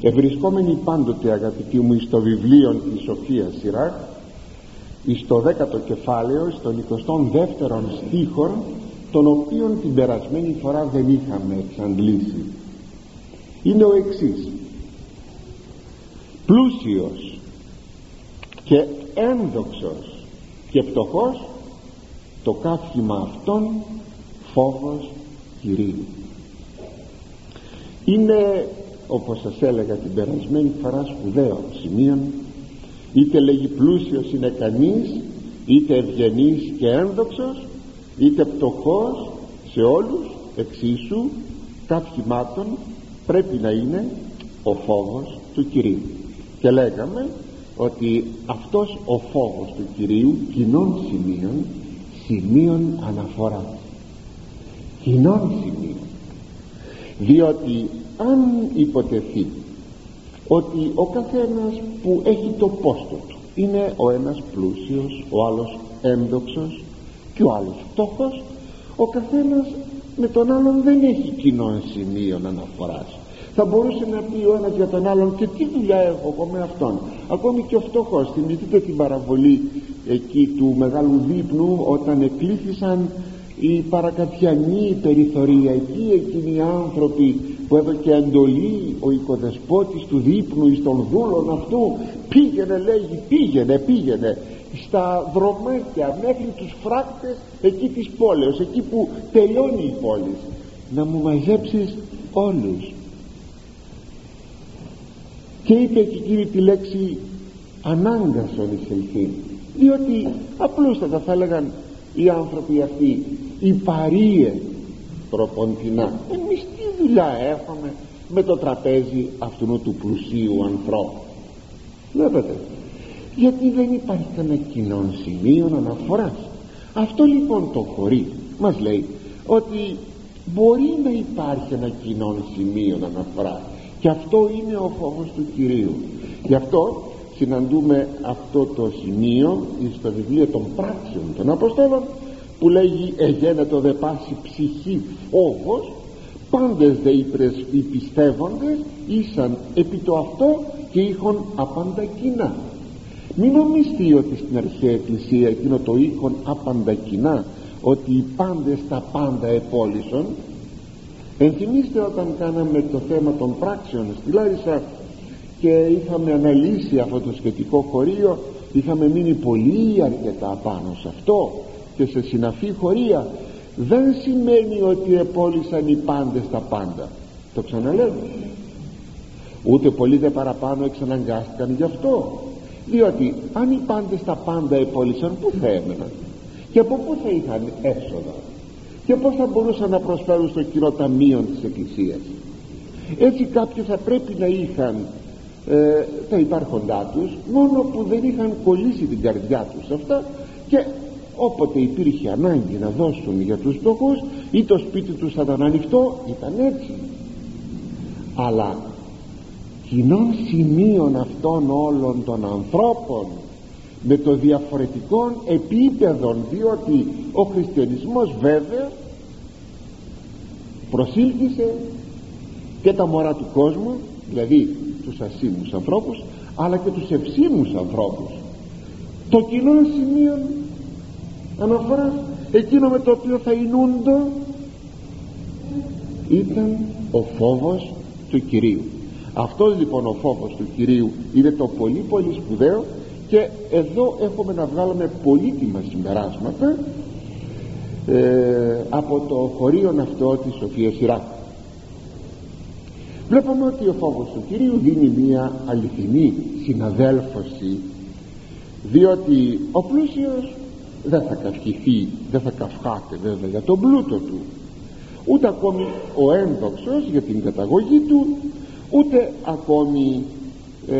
ευρισκόμενοι πάντοτε αγαπητοί μου στο βιβλίο της Σοφίας Σιράχ στο δέκατο κεφάλαιο στον 22ο στίχο τον οποίον την περασμένη φορά δεν είχαμε εξαντλήσει. Είναι ο εξής. Πλούσιος και ένδοξος και πτωχός το καύχημα αυτών φόβος Κυρίου είναι όπως σας έλεγα την περασμένη φορά σπουδαίο σημείο είτε λέγει πλούσιος είναι κανείς είτε ευγενής και ένδοξος είτε πτωχός σε όλους εξίσου καυχημάτων πρέπει να είναι ο φόβος του Κυρίου. Και λέγαμε ότι αυτός ο φόβος του Κυρίου κοινών σημείων σημείων αναφοράς. Κοινών σημείων. Διότι αν υποτεθεί ότι ο καθένας που έχει το πόστο του είναι ο ένας πλούσιος, ο άλλος ένδοξος και ο άλλος φτώχος ο καθένας με τον άλλον δεν έχει κοινών σημείων αναφοράς. Θα μπορούσε να πει ο ένας για τον άλλον και τι δουλειά έχω εγώ με αυτόν; Ακόμη και ο φτωχός θυμηθείτε την παραβολή εκεί του μεγάλου δείπνου όταν εκλήθησαν οι παρακατιανοί περιθωριακοί εκείνοι οι άνθρωποι που έδωκε εντολή ο οικοδεσπότης του δείπνου εις των δούλων αυτού πήγαινε λέγει πήγαινε πήγαινε στα δρομάκια μέχρι τους φράκτες εκεί της πόλεως εκεί που τελειώνει η πόλη. Να μου μαζέψεις όλους. Και είπε και εκείνη τη λέξη ανάγκασον εισελθεί διότι απλούστατα θα έλεγαν οι άνθρωποι αυτοί οι παρείε προποντινά εμείς τι δουλειά έχουμε με το τραπέζι αυτού του πλουσίου ανθρώπου; Βλέπετε γιατί δεν υπάρχει κανένα κοινό σημείο αναφοράς. Αυτό λοιπόν το χωρί μας λέει ότι μπορεί να υπάρχει ένα κοινό σημείο αναφοράς. Και αυτό είναι ο φόβος του Κυρίου. Γι' αυτό συναντούμε αυτό το σημείο στο βιβλίο των πράξεων των Αποστόλων που λέγει εγένετο δε πάση ψυχή φόβος πάντες δε οι πιστεύοντες ήσαν επί το αυτό και είχον απάντα κοινά μην νομιστεί ότι στην αρχαία εκκλησία εκείνο το είχον άπαντα κοινά ότι οι πάντες τα πάντα επόλυσον. Ενθυμίστε όταν κάναμε το θέμα των πράξεων στη Λάρισα και είχαμε αναλύσει αυτό το σχετικό χωρίο είχαμε μείνει πολύ αρκετά πάνω σε αυτό και σε συναφή χωρία δεν σημαίνει ότι επόλυσαν οι πάντες τα πάντα. Το ξαναλέω. Ούτε πολύ δε παραπάνω εξαναγκάστηκαν γι' αυτό. Διότι αν οι πάντες τα πάντα επόλυσαν πού θα έμεναν; Και από πού θα είχαν έσοδα; Και πως θα μπορούσαν να προσφέρουν στο κοινό ταμείο της Εκκλησίας; Έτσι κάποιοι θα πρέπει να είχαν ε, τα υπάρχοντά τους μόνο που δεν είχαν κολλήσει την καρδιά τους αυτά και όποτε υπήρχε ανάγκη να δώσουν για τους φτωχούς ή το σπίτι τους θα ήταν ανοιχτό ήταν έτσι. Αλλά κοινών σημείων αυτών όλων των ανθρώπων με το διαφορετικό επίπεδο διότι ο χριστιανισμός βέβαια προσήλθησε και τα μωρά του κόσμου δηλαδή τους ασήμους ανθρώπους αλλά και τους ευσήμους ανθρώπους. Το κοινό σημείο αναφοράς εκείνο με το οποίο θα εινούντο ήταν ο φόβος του Κυρίου. Αυτός λοιπόν ο φόβος του Κυρίου είναι το πολύ πολύ σπουδαίο και εδώ έχουμε να βγάλουμε πολύτιμα συμπεράσματα ε, από το χωρίο αυτό της Σοφίας Σιράκου βλέπουμε ότι ο φόβος του Κυρίου δίνει μια αληθινή συναδέλφωση διότι ο πλούσιος δεν θα καυχηθεί δεν θα καυχάται βέβαια για τον πλούτο του. Ούτε ακόμη ο ένδοξος για την καταγωγή του ούτε ακόμη ε,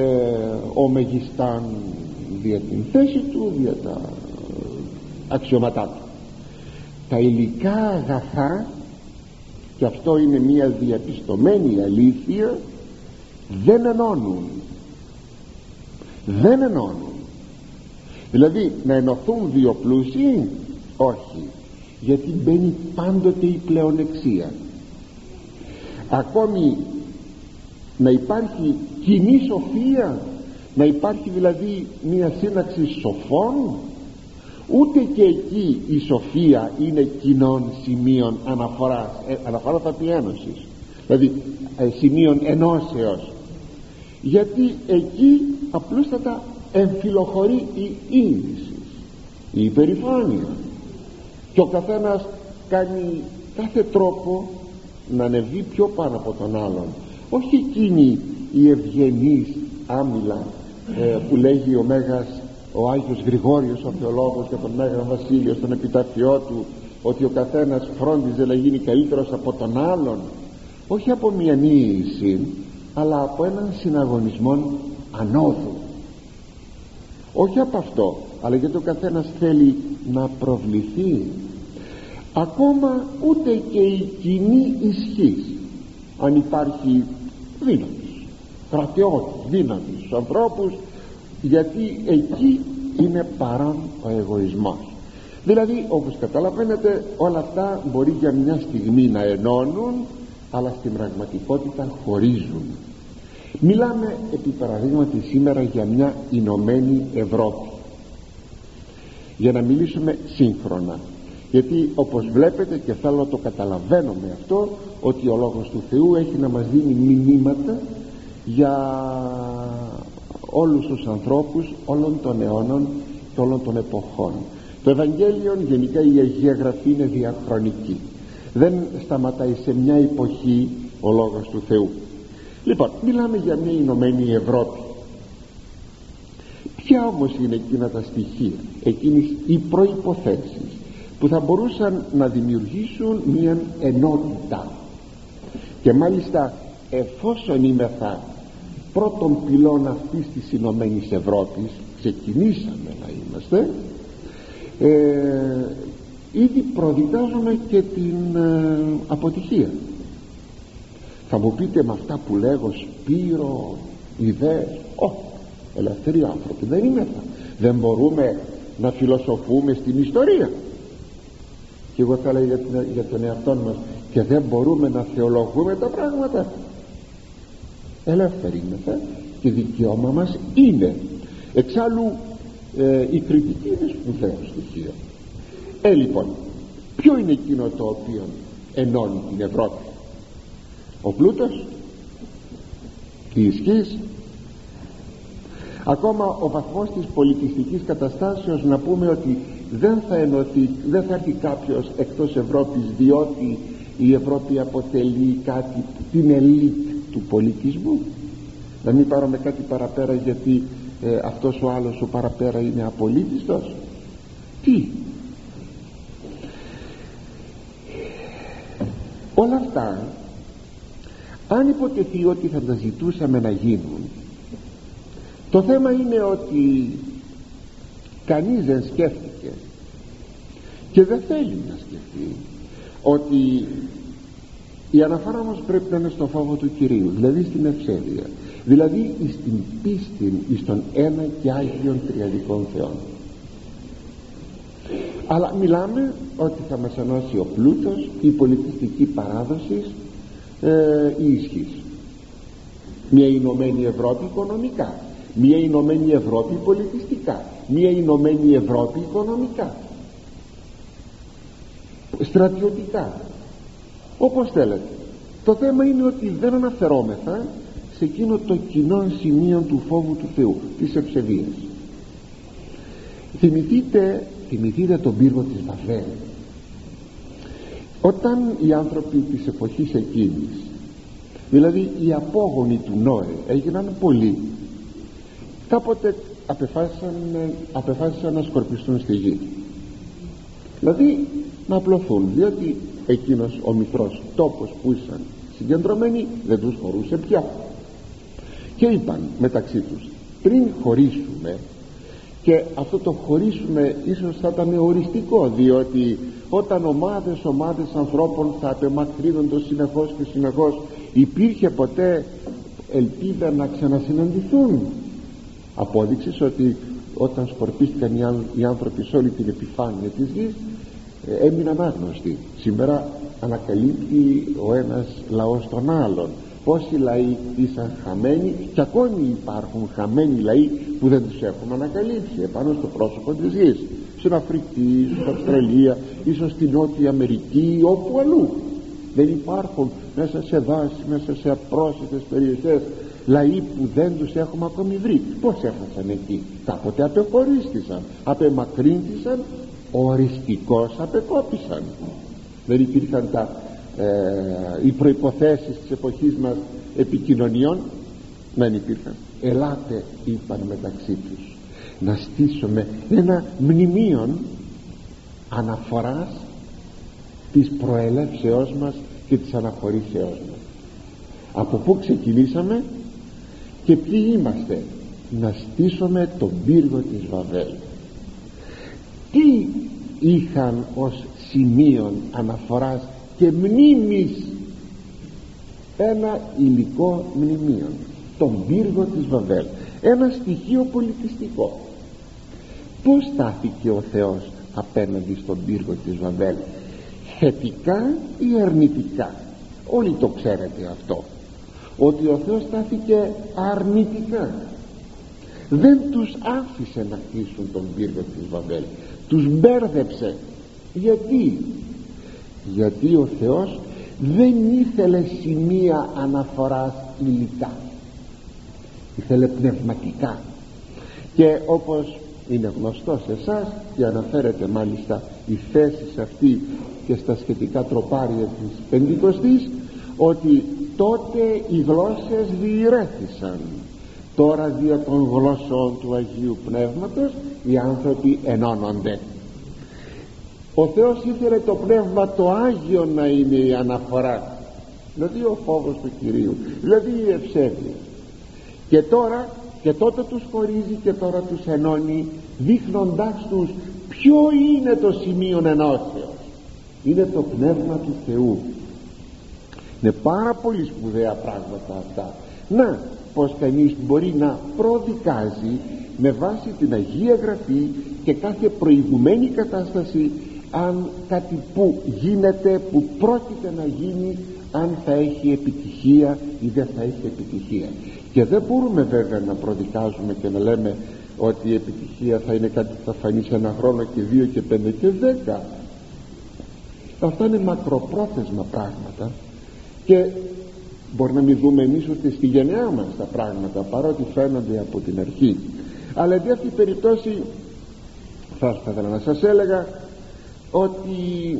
ο μεγιστάν για την θέση του για τα αξιώματά του. Τα υλικά αγαθά και αυτό είναι μια διαπιστωμένη αλήθεια δεν ενώνουν. Δεν ενώνουν δηλαδή να ενωθούν δύο πλούσιοι όχι. Γιατί μπαίνει πάντοτε η πλεονεξία. Ακόμη να υπάρχει κοινή σοφία να υπάρχει δηλαδή μια σύναξη σοφών ούτε και εκεί η σοφία είναι κοινών σημείων αναφοράς ε, αναφοράς θα πει ένωσης. Δηλαδή ε, σημείων ενώσεως. Γιατί εκεί απλούστατα εμφυλοχωρεί η είδηση η υπερηφάνεια. Και ο καθένας κάνει κάθε τρόπο να ανεβεί πιο πάνω από τον άλλον. Όχι εκείνη η ευγενής άμυλα ε, που λέγει ο Μέγας ο Άγιος Γρηγόριος ο θεολόγος για τον Μέγα Βασίλειο στον επιταφιό του ότι ο καθένας φρόντιζε να γίνει καλύτερος από τον άλλον. Όχι από μια νύηση αλλά από έναν συναγωνισμό ανώδου όχι από αυτό αλλά γιατί ο καθένας θέλει να προβληθεί. Ακόμα ούτε και η κοινή ισχύς αν υπάρχει δύναμη κρατιώτης δύναμης στους ανθρώπους γιατί εκεί είναι παρόν ο εγωισμός. Δηλαδή όπως καταλαβαίνετε όλα αυτά μπορεί για μια στιγμή να ενώνουν αλλά στην πραγματικότητα χωρίζουν μιλάμε επί παραδείγματι σήμερα για μια Ηνωμένη Ευρώπη. Για να μιλήσουμε σύγχρονα. Γιατί όπως βλέπετε και θέλω να το καταλαβαίνουμε αυτό ότι ο Λόγος του Θεού έχει να μας δίνει μηνύματα για όλους τους ανθρώπους όλων των αιώνων και όλων των εποχών. Το Ευαγγέλιο γενικά η Αγία Γραφή είναι διαχρονική. Δεν σταματάει σε μια εποχή ο Λόγος του Θεού λοιπόν μιλάμε για μια Ηνωμένη Ευρώπη. Ποια όμως είναι εκείνα τα στοιχεία εκείνες οι προϋποθέσεις που θα μπορούσαν να δημιουργήσουν μια ενότητα; Και μάλιστα εφόσον είμεθα πρώτον πυλών αυτής της Ηνωμένης Ευρώπης ξεκινήσαμε να είμαστε ε, ήδη προδικάζουμε και την ε, αποτυχία θα μου πείτε με αυτά που λέγω σπύρο ιδέες. Όχι ελευθεροί άνθρωποι δεν είναι δεν μπορούμε να φιλοσοφούμε στην ιστορία. Και εγώ θα έλεγα για, τον εαυτό μας και δεν μπορούμε να θεολογούμε τα πράγματα. Ελεύθεροι είμαστε και δικαίωμα μας είναι. Εξάλλου ε, η κριτική είναι σπουδαίο στοιχείο. Ε λοιπόν ποιο είναι εκείνο το οποίο ενώνει την Ευρώπη; Ο πλούτος η ισχύς ακόμα ο βαθμός της πολιτιστικής καταστάσεως να πούμε ότι δεν θα ενωθεί δεν θα έρθει κάποιος εκτός Ευρώπης διότι η Ευρώπη αποτελεί κάτι την ελίτ του πολιτισμού. Να μην πάρουμε κάτι παραπέρα γιατί ε, αυτός ο άλλος ο παραπέρα είναι απολύτιστος. Τι; Όλα αυτά αν υποτεθεί ότι θα τα ζητούσαμε να γίνουν. Το θέμα είναι ότι κανείς δεν σκέφτηκε και δεν θέλει να σκεφτεί ότι η αναφορά μας πρέπει να είναι στο φόβο του Κυρίου δηλαδή στην ευσέβεια δηλαδή στην πίστη στον ένα και Άγιον Τριαδικών Θεών. Αλλά μιλάμε ότι θα μας ενώσει ο πλούτος η πολιτιστική παράδοση ε, η ισχύς. Μια Ηνωμένη Ευρώπη οικονομικά. Μια Ηνωμένη Ευρώπη πολιτιστικά. Μια Ηνωμένη Ευρώπη οικονομικά. Στρατιωτικά. Όπως θέλετε. Το θέμα είναι ότι δεν αναφερόμεθα σε εκείνο το κοινό σημείο του φόβου του Θεού της ευσεβίας. Θυμηθείτε, θυμηθείτε τον πύργο της Βαβέλ όταν οι άνθρωποι της εποχής εκείνης δηλαδή οι απόγονοι του Νόε έγιναν πολλοί κάποτε απεφάσισαν, απεφάσισαν να σκορπιστούν στη γη. Δηλαδή να απλωθούν διότι εκείνος ο μικρός τόπος που ήσαν συγκεντρωμένοι δεν τους χωρούσε πια. Και είπαν μεταξύ τους πριν χωρίσουμε και αυτό το χωρίσουμε ίσως θα ήταν οριστικό διότι όταν ομάδες ομάδες ανθρώπων θα απεμακρύνονται συνεχώς και συνεχώς υπήρχε ποτέ ελπίδα να ξανασυναντηθούν. Απόδειξες ότι όταν σκορπίστηκαν οι άνθρωποι σε όλη την επιφάνεια της γης ε, έμειναν άγνωστοι. Σήμερα ανακαλύπτει ο ένας λαός τον άλλον πόσοι λαοί ήσαν χαμένοι και ακόμη υπάρχουν χαμένοι λαοί που δεν τους έχουμε ανακαλύψει επάνω στο πρόσωπο της γης. Στην Αφρική, στην Αυστραλία ίσως στην Νότια Αμερική όπου αλλού. Δεν υπάρχουν μέσα σε δάση, μέσα σε απρόσιτες περιοχές λαοί που δεν τους έχουμε ακόμη βρει. Πως έφτασαν εκεί. Κάποτε απεχωρίστησαν απεμακρύνθησαν οριστικώς απεκόπησαν. Δεν υπήρχαν τα, ε, οι προϋποθέσεις της εποχής μας επικοινωνιών δεν υπήρχαν. Ελάτε είπαν μεταξύ τους να στήσουμε ένα μνημείο αναφοράς της προελεύσεώς μας και της αναχωρήσεώς μας. Από πού ξεκινήσαμε και ποιοι είμαστε να στήσουμε τον πύργο της Βαβέλ. Τι είχαν ως σημείων αναφοράς και μνήμης ένα υλικό μνημείο τον πύργο της Βαβέλ ένα στοιχείο πολιτιστικό. Πως στάθηκε ο Θεός απέναντι στον πύργο της Βαβέλ; Θετικά ή αρνητικά; Όλοι το ξέρετε αυτό ότι ο Θεός στάθηκε αρνητικά. Δεν τους άφησε να χτίσουν τον πύργο της Βαβέλ τους μπέρδεψε. Γιατί; Γιατί ο Θεός δεν ήθελε σημεία αναφοράς υλικά. Ήθελε πνευματικά. Και όπως είναι γνωστό σε εσάς και αναφέρεται μάλιστα η θέση αυτή και στα σχετικά τροπάρια της Πεντηκοστής ότι τότε οι γλώσσες διηρέθησαν. Τώρα δια των γλώσσων του Αγίου Πνεύματος οι άνθρωποι ενώνονται ο Θεός ήθελε το Πνεύμα το Άγιο να είναι η αναφορά. Δηλαδή ο φόβος του Κυρίου. Δηλαδή η ευσέβεια. Και τώρα και τότε τους χωρίζει και τώρα τους ενώνει δείχνοντάς τους ποιο είναι το σημείο ενώσεως. Είναι το Πνεύμα του Θεού. Είναι πάρα πολύ σπουδαία πράγματα αυτά. Να πως κανείς μπορεί να προδικάζει με βάση την Αγία Γραφή και κάθε προηγουμένη κατάσταση αν κάτι που γίνεται που πρόκειται να γίνει αν θα έχει επιτυχία ή δεν θα έχει επιτυχία. Και δεν μπορούμε βέβαια να προδικάζουμε και να λέμε ότι η επιτυχία θα είναι κάτι που θα φανεί σε ένα χρόνο και δύο και πέντε και δέκα. Αυτά είναι μακροπρόθεσμα πράγματα και μπορεί να μην δούμε εμείς ότι στη γενιά μας τα πράγματα παρότι φαίνονται από την αρχή. Αλλά εν αυτή περιπτώσει θα ήθελα να σας έλεγα ότι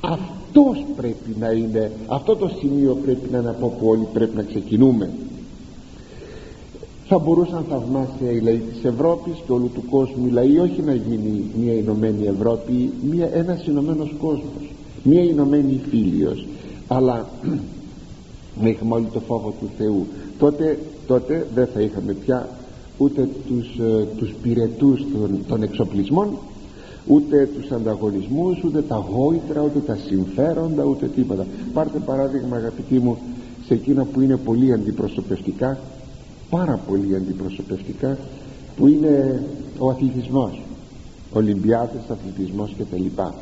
αυτός πρέπει να είναι αυτό το σημείο πρέπει να είναι από που όλοι πρέπει να ξεκινούμε. Θα μπορούσαν θαυμάσια οι λαοί της Ευρώπης και όλου του κόσμου οι λαοί όχι να γίνει μια Ηνωμένη Ευρώπη μια, ένας Ηνωμένος κόσμος μια Ηνωμένη Φίλιος. Αλλά να είχαμε όλοι το φόβο του Θεού. Τότε, τότε δεν θα είχαμε πια ούτε τους, ε, τους πυρετούς των, των εξοπλισμών ούτε τους ανταγωνισμούς ούτε τα γόητρα ούτε τα συμφέροντα ούτε τίποτα. Πάρτε παράδειγμα αγαπητοί μου σε εκείνα που είναι πολύ αντιπροσωπευτικά πάρα πολύ αντιπροσωπευτικά που είναι ο αθλητισμός Ολυμπιάδες, αθλητισμός και τα λοιπά.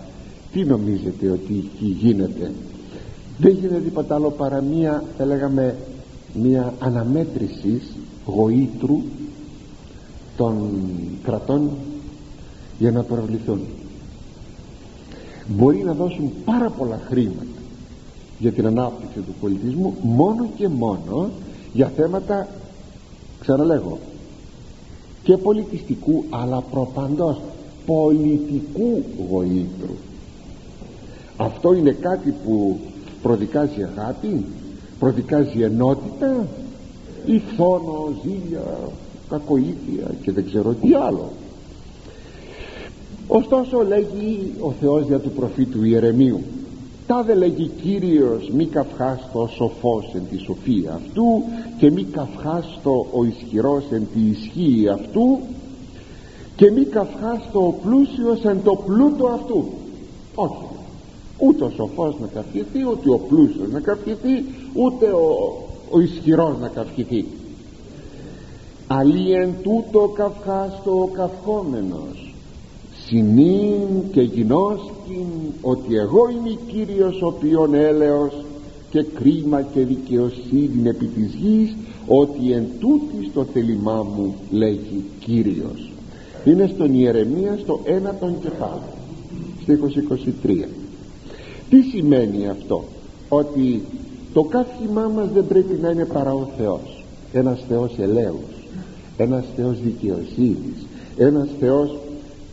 Τι νομίζετε ότι εκεί γίνεται; Δεν γίνεται τίποτα άλλο παρά μία θα λέγαμε μία αναμέτρησης γοήτρου των κρατών για να προβληθούν μπορεί να δώσουν πάρα πολλά χρήματα για την ανάπτυξη του πολιτισμού μόνο και μόνο για θέματα ξαναλέγω και πολιτιστικού αλλά προπαντός πολιτικού γοήτρου αυτό είναι κάτι που προδικάζει αγάπη προδικάζει ενότητα ή φθόνο, ζήλια, κακοήθεια και δεν ξέρω τι άλλο ωστόσο λέγει ο Θεός για του προφήτου Ιερεμίου τάδε λέγει Κύριος μη καυχάστο ο σοφός εν τη σοφία αυτού και μη καυχάστο ο ισχυρός εν τη ισχύει αυτού και μη καυχάστο ο πλούσιος εν το πλούτο αυτού όχι. Ούτε ο σοφός να καυχηθεί ούτε ο πλούσιος να καυχηθεί ούτε ο, ο ισχυρός να καυχηθεί. Αλλή εν τούτο καυχάστο ο καυχόμενος συνήν και γινώσκην ότι εγώ είμαι Κύριος ο οποίον έλεος και κρίμα και δικαιοσύνη επί της γης ότι εν τούτης στο θέλημά μου λέγει Κύριος. Είναι στον Ιερεμία στο ένα τον κεφάλαιο στίχος 23 τι σημαίνει αυτό; Ότι το κάθιμά μας δεν πρέπει να είναι παρά ο Θεός. Ένας Θεός ελέους ένας Θεός δικαιοσύνης ένας Θεός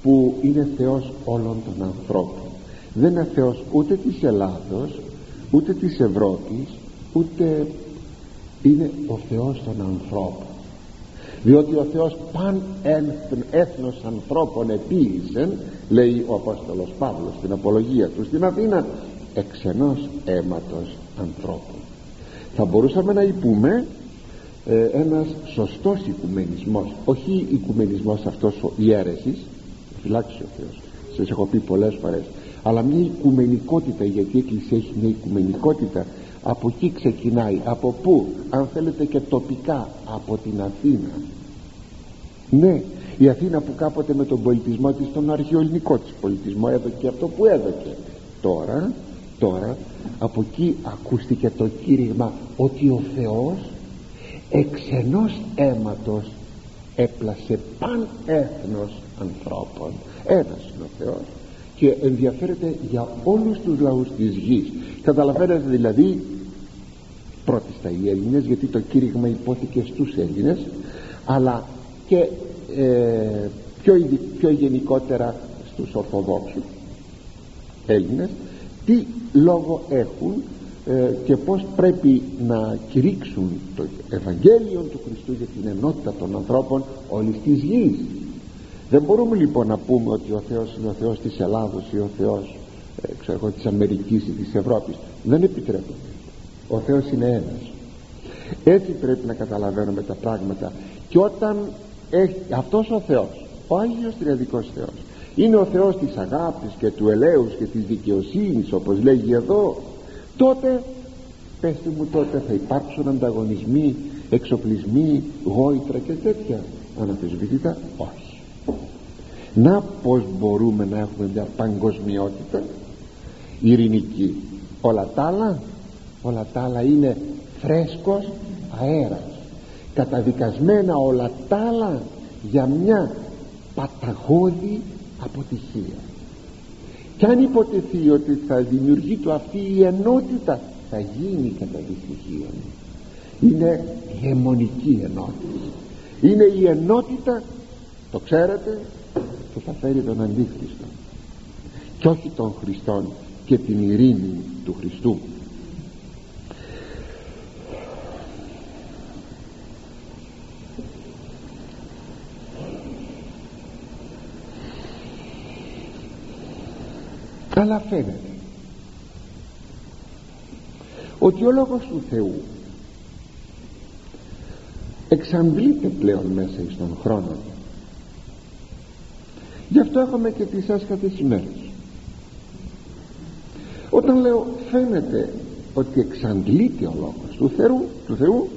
που είναι Θεός όλων των ανθρώπων. Δεν είναι Θεός ούτε της Ελλάδος ούτε της Ευρώπης ούτε είναι ο Θεός των ανθρώπων. Διότι ο Θεός παν έθνος ανθρώπων επίησεν λέει ο Απόστολος Παύλος στην απολογία του στην Αθήνα εξενός αίματος ανθρώπων θα μπορούσαμε να υπούμε ε, ένας σωστός οικουμενισμός όχι οικουμενισμός αυτός ο ιέρεσης φυλάξεις ο Θεός. Σας έχω πει πολλές φορές. Αλλά μια οικουμενικότητα γιατί η Εκκλησία έχει μια οικουμενικότητα. Από εκεί ξεκινάει. Από πού; Αν θέλετε και τοπικά από την Αθήνα. Ναι η Αθήνα που κάποτε με τον πολιτισμό της τον αρχαιοελληνικό της πολιτισμός. Έδωκε αυτό που έδωκε. Τώρα τώρα από εκεί ακούστηκε το κήρυγμα ότι ο Θεός εξ ενός αίματος έπλασε παν έθνος ανθρώπων ένας είναι ο Θεός και ενδιαφέρεται για όλους τους λαούς της γης. Καταλαβαίνετε δηλαδή πρώτη στα οι Έλληνες γιατί το κήρυγμα υπόθηκε στους Έλληνες αλλά και ε, πιο, πιο γενικότερα στους Ορθοδόξους Έλληνες τι λόγο έχουν ε, και πως πρέπει να κηρύξουν το Ευαγγέλιο του Χριστού για την ενότητα των ανθρώπων όλης της γης δεν μπορούμε λοιπόν να πούμε ότι ο Θεός είναι ο Θεός της Ελλάδος ή ο Θεός ε, ξέρω, της Αμερικής ή της Ευρώπης. Δεν επιτρέπεται. Ο Θεός είναι ένας. Έτσι πρέπει να καταλαβαίνουμε τα πράγματα. Και όταν έχει, αυτός ο Θεός ο Άγιος Τριαδικός Θεός είναι ο Θεός της αγάπης και του ελέους και της δικαιοσύνης όπως λέγει εδώ τότε πέστε μου τότε θα υπάρξουν ανταγωνισμοί εξοπλισμοί, γόητρα και τέτοια. Αναφεσβητήτα όχι να πως μπορούμε να έχουμε μια παγκοσμιότητα ειρηνική. Όλα τα άλλα όλα τα άλλα είναι φρέσκος αέρας. Καταδικασμένα όλα τα άλλα για μια παταγώδη αποτυχία. Και αν υποτεθεί ότι θα δημιουργεί το αυτή η ενότητα θα γίνει κατά δυστυχία είναι η αιμονική ενότητα. Είναι η ενότητα το ξέρετε και θα φέρει τον Αντίχριστο. Και όχι τον Χριστόν και την ειρήνη του Χριστού. Αλλά φαίνεται ότι ο Λόγος του Θεού εξαντλείται πλέον μέσα στον χρόνο γι' αυτό έχουμε και τις άσχατες ημέρες όταν λέω φαίνεται ότι εξαντλείται ο Λόγος του Θεού, του Θεού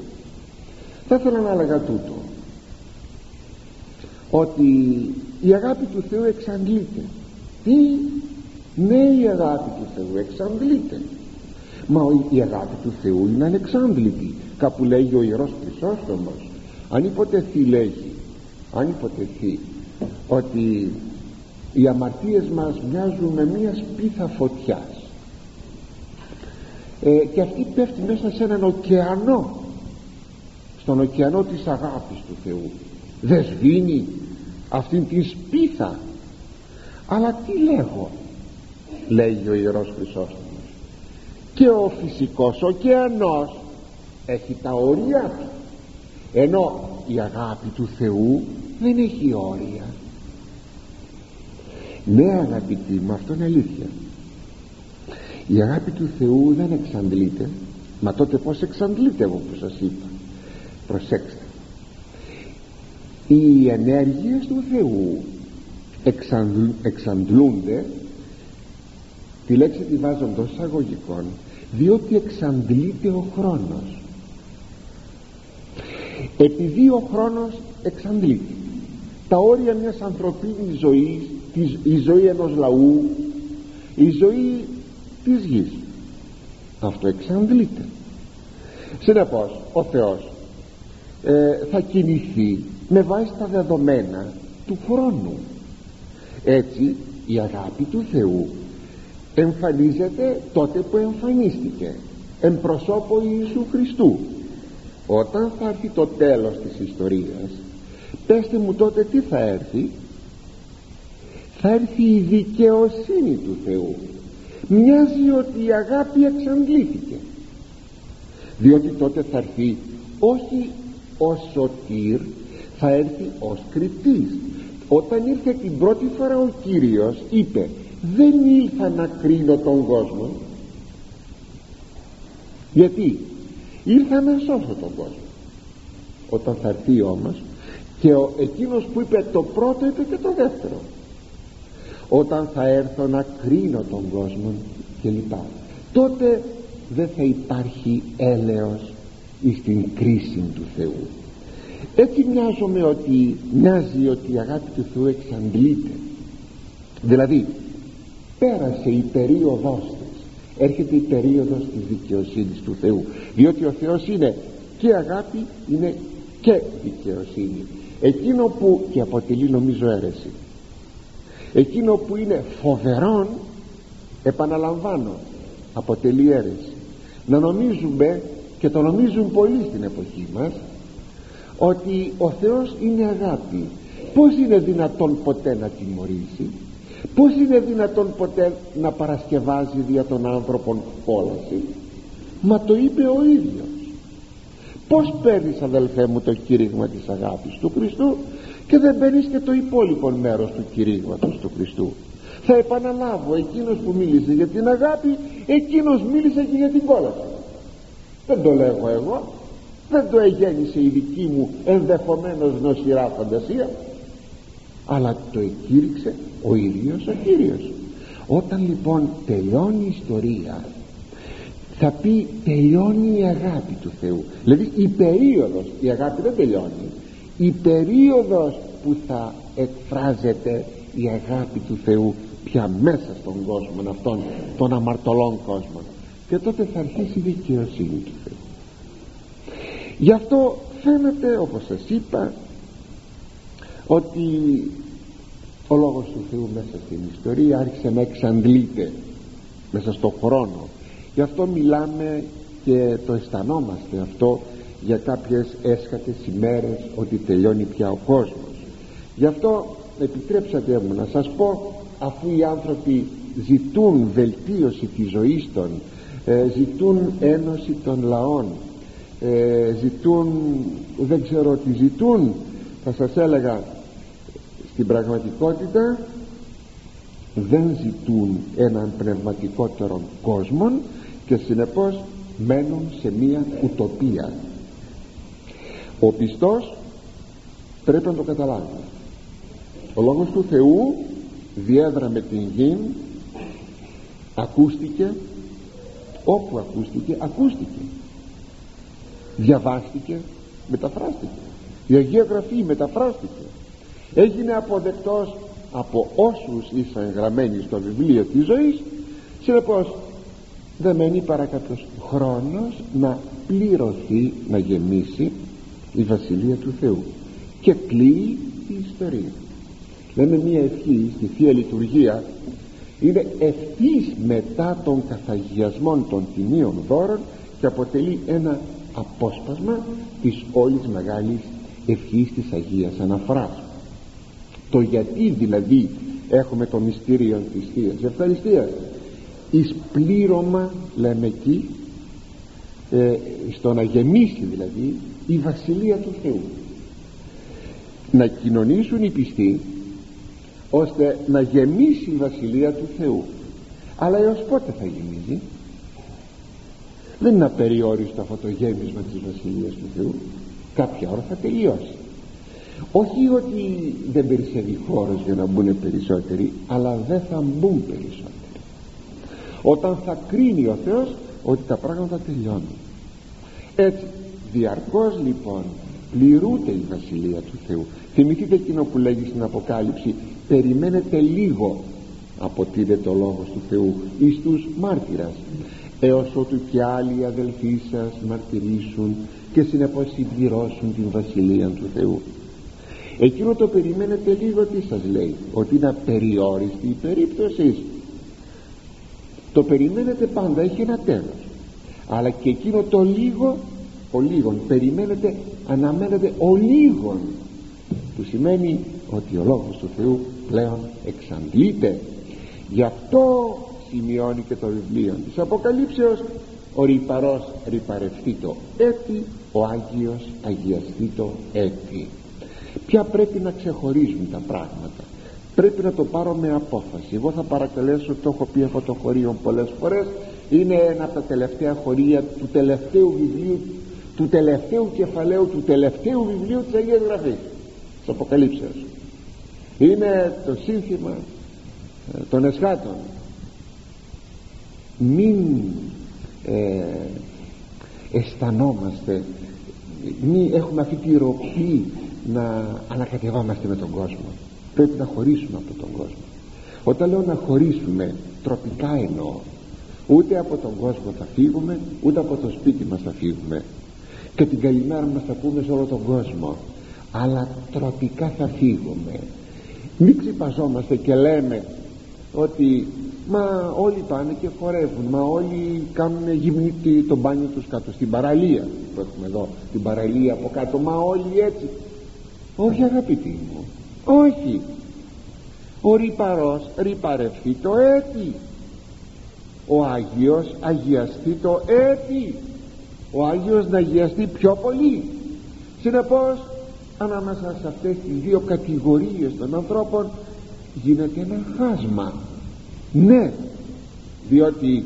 θα ήθελα να έλεγα τούτο. Ότι η αγάπη του Θεού εξαντλείται. Τι; Ναι η αγάπη του Θεού εξαντλείται. Μα η αγάπη του Θεού είναι ανεξάντλητη. Κάπου λέγει ο Ιερός Χρυσόστομος αν υποτεθεί λέγει. Αν υποτεθεί ότι οι αμαρτίες μας μοιάζουν με μιας σπίθα φωτιάς. Ε, και αυτή πέφτει μέσα σε έναν ωκεανό στον ωκεανό της αγάπης του Θεού. Δεν σβήνει αυτήν την σπίθα αλλά τι λέγω λέγει ο Ιερός Χρυσόστομος. Και ο φυσικός ωκεανός έχει τα όρια του. Ενώ η αγάπη του Θεού δεν έχει όρια. Ναι αγαπητοί μου αυτό είναι αλήθεια. Η αγάπη του Θεού δεν εξαντλείται. Μα τότε πως εξαντλείται εγώ που σας είπα. Προσέξτε. Οι ενέργειες του Θεού εξαντλούνται. Τη λέξη τη βάζω εντός εισαγωγικών διότι εξαντλείται ο χρόνος. Επειδή ο χρόνος εξαντλείται τα όρια μιας ανθρωπίνης ζωής η ζωή ενός λαού η ζωή της γης. Αυτό εξαντλείται. Συνεπώς ο Θεός ε, θα κινηθεί με βάση τα δεδομένα του χρόνου. Έτσι η αγάπη του Θεού εμφανίζεται τότε που εμφανίστηκε εν προσώπο Ιησού Χριστού. Όταν θα έρθει το τέλος της ιστορίας πέστε μου τότε τι θα έρθει. Θα έρθει η δικαιοσύνη του Θεού. Μοιάζει ότι η αγάπη εξαντλήθηκε. Διότι τότε θα έρθει όχι ως σωτήρ θα έρθει ως κριτής όταν ήρθε την πρώτη φορά ο Κύριος είπε δεν ήλθα να κρίνω τον κόσμο γιατί; Ήρθα να σώσω τον κόσμο. Όταν θα έρθει όμως και ο, εκείνος που είπε το πρώτο είπε και το δεύτερο. Όταν θα έρθω να κρίνω τον κόσμο και λοιπά τότε δεν θα υπάρχει έλεος στην κρίση του Θεού. Έτσι μοιάζομαι ότι μοιάζει ότι η αγάπη του Θεού εξαντλείται. Δηλαδή πέρασε η περίοδος της. Έρχεται η περίοδος της δικαιοσύνης του Θεού. Διότι ο Θεός είναι και αγάπη είναι και δικαιοσύνη εκείνο που και αποτελεί νομίζω αίρεση εκείνο που είναι φοβερόν επαναλαμβάνω αποτελεί αίρεση. Να νομίζουμε και το νομίζουν πολλοί στην εποχή μας ότι ο Θεός είναι αγάπη. Πως είναι δυνατόν ποτέ να τιμωρήσει; Πως είναι δυνατόν ποτέ να παρασκευάζει δια των άνθρωπων κόλαση; Μα το είπε ο ίδιος πως παίρνεις αδελφέ μου το κήρυγμα της αγάπης του Χριστού και δεν παίρνεις και το υπόλοιπο μέρος του κηρύγματος του Χριστού. Θα επαναλάβω εκείνος που μίλησε για την αγάπη εκείνος μίλησε και για την κόλαση. Δεν το λέγω εγώ δεν το εγέννησε η δική μου ενδεχομένως νοσηρά φαντασία αλλά το εκήρυξε ο ίδιος ο Κύριος. Όταν λοιπόν τελειώνει η ιστορία θα πει τελειώνει η αγάπη του Θεού δηλαδή η περίοδος η αγάπη δεν τελειώνει. Η περίοδος που θα εκφράζεται η αγάπη του Θεού πια μέσα στον κόσμο αυτόν των αμαρτωλών κόσμων και τότε θα αρχίσει η δικαιοσύνη του Θεού. Γι' αυτό φαίνεται όπως σας είπα ότι ο λόγος του Θεού μέσα στην ιστορία άρχισε να εξαντλείται μέσα στον χρόνο γι' αυτό μιλάμε και το αισθανόμαστε αυτό για κάποιες έσχατες ημέρες ότι τελειώνει πια ο κόσμος. Γι' αυτό επιτρέψατε μου να σας πω αφού οι άνθρωποι ζητούν βελτίωση της ζωής των ε, ζητούν ένωση των λαών ε, ζητούν δεν ξέρω τι ζητούν θα σας έλεγα στην πραγματικότητα δεν ζητούν έναν πνευματικότερο κόσμο και συνεπώς μένουν σε μία ουτοπία. Ο πιστός πρέπει να το καταλάβει. Ο λόγος του Θεού διέδρα με την γη ακούστηκε όπου ακούστηκε ακούστηκε. Διαβάστηκε μεταφράστηκε. Η Αγία Γραφή μεταφράστηκε. Έγινε αποδεκτός από όσους ήσαν γραμμένοι στο βιβλίο της ζωής. Συνεπώς δεν μένει παρά κάποιος χρόνος να πληρωθεί να γεμίσει η Βασιλεία του Θεού. Και κλείει η ιστορία. Λέμε μια ευχή στη Θεία Λειτουργία. Είναι ευθύς μετά των καθαγιασμών των τιμίων δώρων και αποτελεί ένα απόσπασμα της όλης μεγάλης ευχής της Αγίας Αναφράς το γιατί δηλαδή έχουμε το μυστήριο της Θείας ευχαριστίας εις πλήρωμα λέμε εκεί ε, στο να γεμίσει δηλαδή η Βασιλεία του Θεού. Να κοινωνήσουν οι πιστοί ώστε να γεμίσει η Βασιλεία του Θεού. Αλλά έως πότε θα γεμίζει; Δεν είναι απεριόριστο αυτό το γέμισμα της Βασιλείας του Θεού. Κάποια ώρα θα τελειώσει. Όχι ότι δεν περισσεύει χώρος για να μπουν περισσότεροι αλλά δεν θα μπουν περισσότεροι όταν θα κρίνει ο Θεός ότι τα πράγματα τελειώνουν. Έτσι διαρκώς λοιπόν πληρούνται η Βασιλεία του Θεού. Θυμηθείτε εκείνο που λέγει στην Αποκάλυψη περιμένετε λίγο αποτείνεται ο Λόγος του Θεού εις τους μάρτυρας. Έως ότου και άλλοι αδελφοί σας μαρτυρήσουν και συνεπώς συμπληρώσουν την Βασιλεία του Θεού εκείνο το περιμένετε λίγο τι σας λέει ότι είναι απεριόριστη η περίπτωση το περιμένετε πάντα έχει ένα τέλος. Αλλά και εκείνο το λίγο ο λίγον περιμένετε αναμένετε ο λίγον. Που σημαίνει ότι ο Λόγος του Θεού πλέον εξαντλείται. Γι' αυτό σημειώνει και το βιβλίο της Αποκαλύψεως ο ρηπαρός ρηπαρευτεί έτη ο Άγιος αγιαστεί το έτη ποια πρέπει να ξεχωρίζουν τα πράγματα πρέπει να το πάρω με απόφαση. Εγώ θα παρακαλέσω το έχω πει αυτό το χωρίο πολλές φορές είναι ένα από τα τελευταία χωρία του τελευταίου βιβλίου του τελευταίου κεφαλαίου του τελευταίου βιβλίου της Αγίας Γραφής. Της Αποκαλύψεως. Είναι το σύνθημα ε, των εσχάτων. Μην ε, αισθανόμαστε μην έχουμε αυτή τη ροπή να ανακατευόμαστε με τον κόσμο πρέπει να χωρίσουμε από τον κόσμο. Όταν λέω να χωρίσουμε τροπικά εννοώ. Ούτε από τον κόσμο θα φύγουμε ούτε από το σπίτι μας θα φύγουμε. Και την καλημέρα μας θα πούμε σε όλο τον κόσμο. Αλλά τροπικά θα φύγουμε. Μην ξυπαζόμαστε και λέμε ότι μα όλοι πάνε και χορεύουν μα όλοι κάνουν γυμνίτη το μπάνιο τους κάτω στην παραλία που έχουμε εδώ την παραλία από κάτω μα όλοι έτσι όχι αγαπητοί μου όχι. Ο ρηπαρός ρηπαρευτεί το έτη. Ο Άγιος αγιαστεί το έτη. Ο Άγιος να αγιαστεί πιο πολύ. Συνεπώς ανάμεσα σε αυτές τις δύο κατηγορίες των ανθρώπων γίνεται ένα χάσμα. Ναι διότι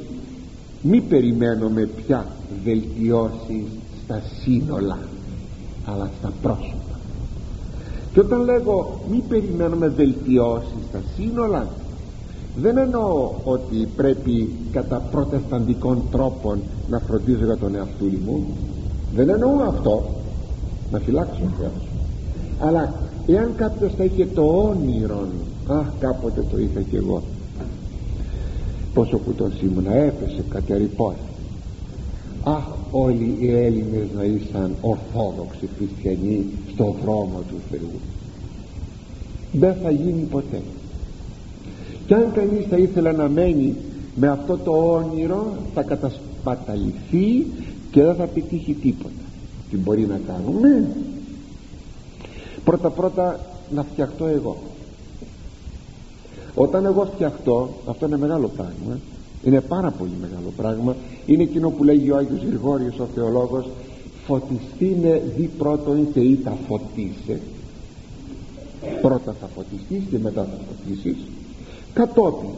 μη περιμένουμε πια βελτιώσεις στα σύνολα αλλά στα πρόσωπα και όταν λέγω μη περιμένουμε βελτιώσεις στα σύνολα δεν εννοώ ότι πρέπει κατά προτεσταντικών τρόπων να φροντίζω για τον εαυτό μου. Δεν εννοώ αυτό να φυλάξω Θεός αλλά εάν κάποιος θα είχε το όνειρο αχ κάποτε το είχα και εγώ. Πόσο κουτός ήμουνα έπεσε κατερυπώς αχ όλοι οι Έλληνες να ήσαν ορθόδοξοι χριστιανοί στο δρόμο του Θεού. Δεν θα γίνει ποτέ. Κι αν κανείς θα ήθελε να μένει με αυτό το όνειρο θα κατασπαταληθεί και δεν θα πετύχει τίποτα. Τι μπορεί να κάνουμε; Πρώτα πρώτα να φτιαχτώ εγώ. Όταν εγώ φτιαχτώ αυτό είναι μεγάλο πράγμα είναι πάρα πολύ μεγάλο πράγμα. Είναι εκείνο που λέγει ο Άγιος Γρηγόριος ο θεολόγος φωτιστήνε δι πρώτον και ή τα φωτίσε. Πρώτα θα φωτιστείς και μετά θα φωτίσεις. Κατόπιν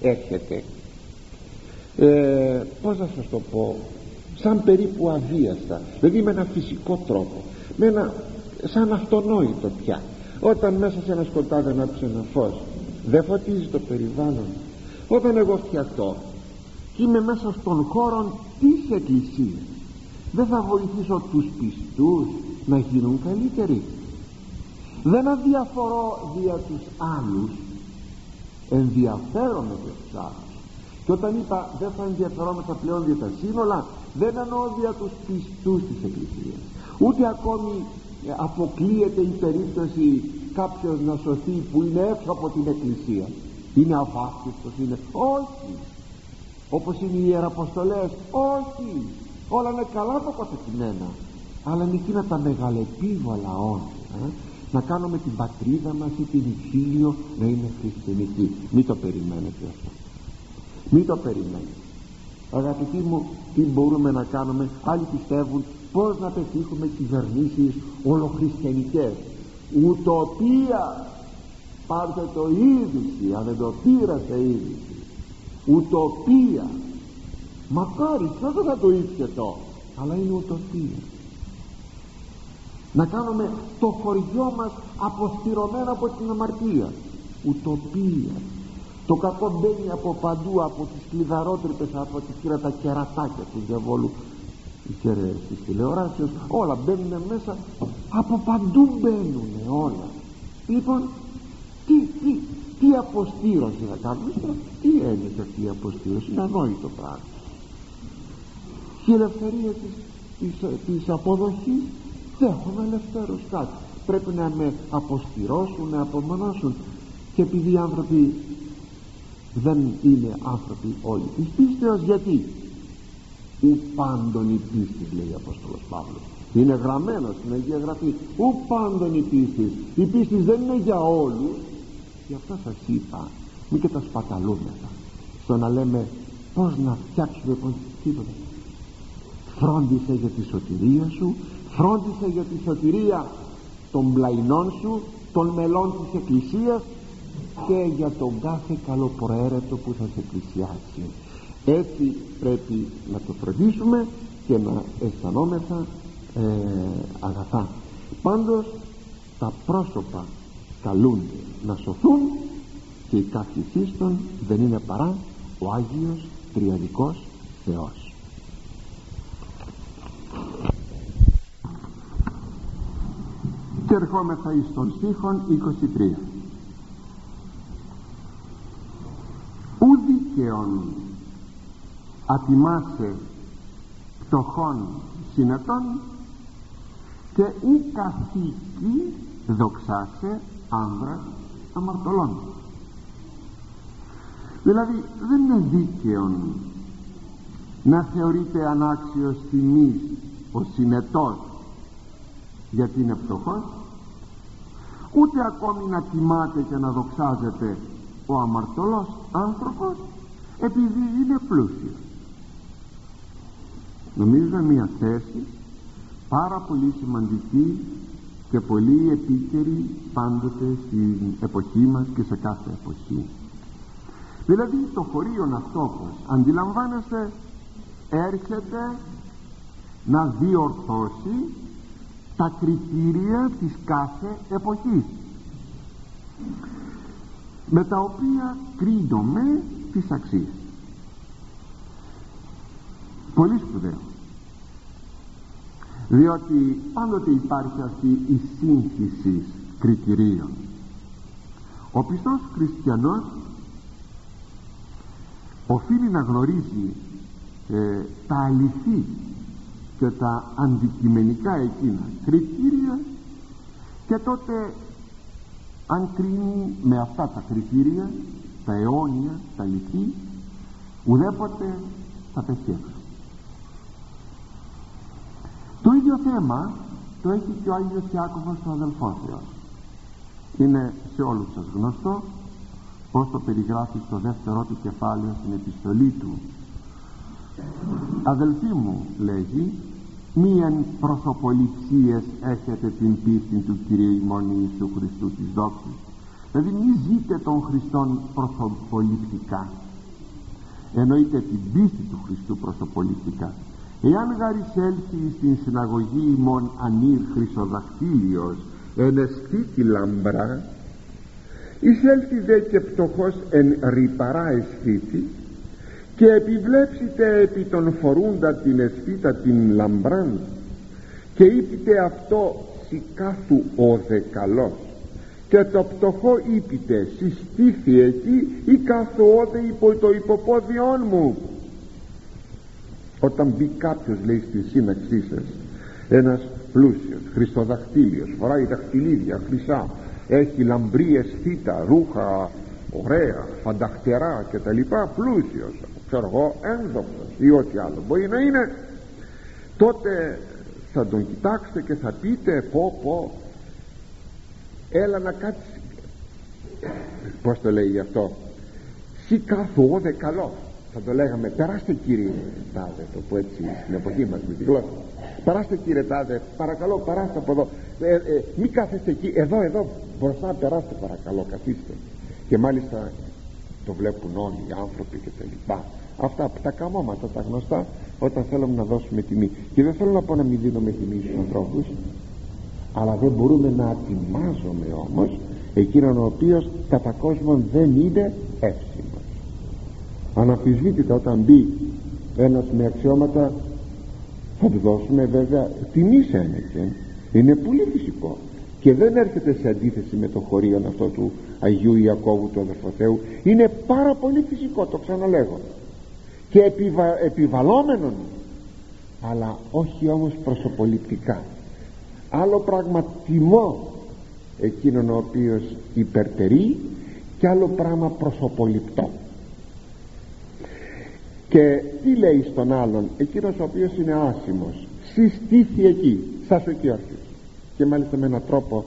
έρχεται ε, πως να σας το πω σαν περίπου αβίαστα δηλαδή με ένα φυσικό τρόπο με ένα σαν αυτονόητο πια. Όταν μέσα σε ένα σκοτάδι ανάψει ένα φως δεν φωτίζει το περιβάλλον. Όταν εγώ φτιαχτώ και είμαι μέσα στον χώρο της εκκλησίας δεν θα βοηθήσω τους πιστούς να γίνουν καλύτεροι. Δεν αδιαφορώ δια τους άλλους. Ενδιαφέρομαι για τους άλλους. Και όταν είπα δεν θα ενδιαφερόμεθα πλέον για τα σύνολα δεν εννοώ για τους πιστούς της Εκκλησίας. Ούτε ακόμη ε, αποκλείεται η περίπτωση κάποιος να σωθεί που είναι έξω από την Εκκλησία. Είναι αβάκτιστος είναι. Όχι. Όπως είναι οι Ιεραποστολές όχι όλα είναι καλά το καθετημένα αλλά είναι εκείνα τα μεγαλεπίβολα όνειρα να κάνουμε την πατρίδα μας ή την υφήλιο να είναι χριστιανική. Μην το περιμένετε αυτό. Μην το περιμένετε. Αγαπητοί μου τι μπορούμε να κάνουμε; Άλλοι πιστεύουν πως να πετύχουμε κυβερνήσεις ολοχριστιανικές. Ουτοπία! Πάρτε το είδηση αν δεν το πήρατε είδηση. Ουτοπία μακάρι ποιος δεν θα το ήξερε αλλά είναι ουτοπία. Να κάνουμε το χωριό μας αποστηρωμένο από την αμαρτία. Ουτοπία. Το κακό μπαίνει από παντού από τις κλειδαρότρυπες από τις τα κερατάκια του διαβόλου. Κεραίες της τηλεοράσεως όλα μπαίνουν μέσα. Από παντού μπαίνουν όλα. Λοιπόν τι, τι, τι αποστήρωση θα κάνουμε; Τι έννοια αυτή η αποστήρωση; Είναι ανόητο πράγμα. και η ελευθερία της, της, της αποδοχής δέχομαι ελευθέρως κάτι. Πρέπει να με αποστηρώσουν να απομονώσουν. Και επειδή οι άνθρωποι δεν είναι άνθρωποι όλοι της πίστεως γιατί; Ου πάντων η πίστη λέει ο Απόστολος Παύλος. Είναι γραμμένος στην Αγία Γραφή ου πάντων η πίστη. Η πίστη δεν είναι για όλους. Γι' αυτό σας είπα μην και τα σπαταλούμεθα στο να λέμε πως να φτιάξουμε τίποτα φρόντισε για τη σωτηρία σου φρόντισε για τη σωτηρία των πλαϊνών σου των μελών της Εκκλησίας και για τον κάθε καλοπροαίρετο που θα σε πλησιάσει. Έτσι πρέπει να το φροντίσουμε και να αισθανόμεθα ε, αγαθά. Πάντως τα πρόσωπα καλούνται να σωθούν και οι κάποιοι δεν είναι παρά ο Άγιος Τριαδικός Θεός και ερχόμεθα εις τον στίχον 23 ου δίκαιον ατιμάσαι φτωχών συνετών και ή καθήκη δοξάσε άνδρα αμαρτωλών. Δηλαδή δεν είναι δίκαιον να θεωρείται ανάξιος τιμής ο συνετός γιατί είναι φτωχός ούτε ακόμη να τιμάται και να δοξάζεται ο αμαρτωλός άνθρωπος επειδή είναι πλούσιος. Νομίζω μια θέση πάρα πολύ σημαντική και πολύ επίκαιρη πάντοτε στην εποχή μας και σε κάθε εποχή. Δηλαδή το χωρίο αυτόπος αντιλαμβάνεστε έρχεται να διορθώσει τα κριτήρια της κάθε εποχής με τα οποία κρίνομαι τις αξίες. Πολύ σπουδαίο. Διότι πάντοτε υπάρχει αυτή η σύγχυση κριτηρίων. Ο πιστός χριστιανός οφείλει να γνωρίζει ε, τα αληθή και τα αντικειμενικά εκείνα κριτήρια και τότε αν κρίνει με αυτά τα κριτήρια τα αιώνια, τα αληθή ουδέποτε θα πέσει έξω το ίδιο θέμα το έχει και ο Άγιος Ιάκωβος ο αδελφός είναι σε όλους σας γνωστό πως το περιγράφει στο δεύτερο του κεφάλαιο στην επιστολή του. Αδελφοί μου λέγει μίαν προσωποληψίες έχετε την πίστη του Κυρίου ημών Ιησού Χριστού της δόξης. Δηλαδή μη ζείτε των Χριστών προσωποληπτικά. Εννοείται την πίστη του Χριστού προσωποληπτικά. Εάν γαρισέλθει στην συναγωγή ημών ανήρ χρυσοδαχτήλιος ενεστή τη λαμπρά εισέλθει δε και πτωχός εν ρηπαρά αισθήτη και επιβλέψετε επί των φορούντα την αισθήτα την λαμπράν. Και είπετε αυτό σικάθου ο δεκαλός και το πτωχό είπετε συστήθη εκεί ή κάθου όδε υπό το υποπόδιόν μου. Όταν μπει κάποιος λέει στη σύναξή σας ένας πλούσιος χριστοδαχτήλιος φοράει δαχτυλίδια χρυσά έχει λαμπρή αισθήτα ρούχα ωραία φανταχτερά και τα λοιπά πλούσιος ξέρω εγώ ένδοξος ή ό,τι άλλο. Μπορεί να είναι τότε θα τον κοιτάξετε και θα πείτε πω πω έλα να κάτσεις πως το λέει αυτό; Σι καθόδε καλό θα το λέγαμε περάστε κύριε τάδε το πω έτσι στην εποχή μας με τη γλώσσα. Περάστε κύριε τάδε παρακαλώ περάστε από εδώ ε, ε, μη κάθεστε εκεί εδώ εδώ μπροστά περάστε παρακαλώ καθίστε και μάλιστα το βλέπουν όλοι οι άνθρωποι και τα λοιπά αυτά τα καμώματα τα γνωστά όταν θέλουμε να δώσουμε τιμή. Και δεν θέλω να πω να μην δίνουμε τιμή στους ανθρώπους αλλά δεν μπορούμε να ατιμάζουμε όμως εκείνον ο οποίος κατά κόσμο δεν είναι εύσημος. Αναφυσβήτητα όταν μπει ένας με αξιώματα θα του δώσουμε βέβαια τιμή σε ένεκεν είναι πολύ φυσικό. Και δεν έρχεται σε αντίθεση με το χωρίο αυτό του Αγίου Ιακώβου του Αδερφοθέου είναι πάρα πολύ φυσικό το ξαναλέγω και επιβα, επιβαλόμενον αλλά όχι όμως προσωποληπτικά. Άλλο πράγμα τιμώ εκείνον ο οποίος υπερτερεί και άλλο πράγμα προσωποληπτό και τι λέει στον άλλον εκείνος ο οποίος είναι άσημος. Συστήθη εκεί σας ο και μάλιστα με έναν τρόπο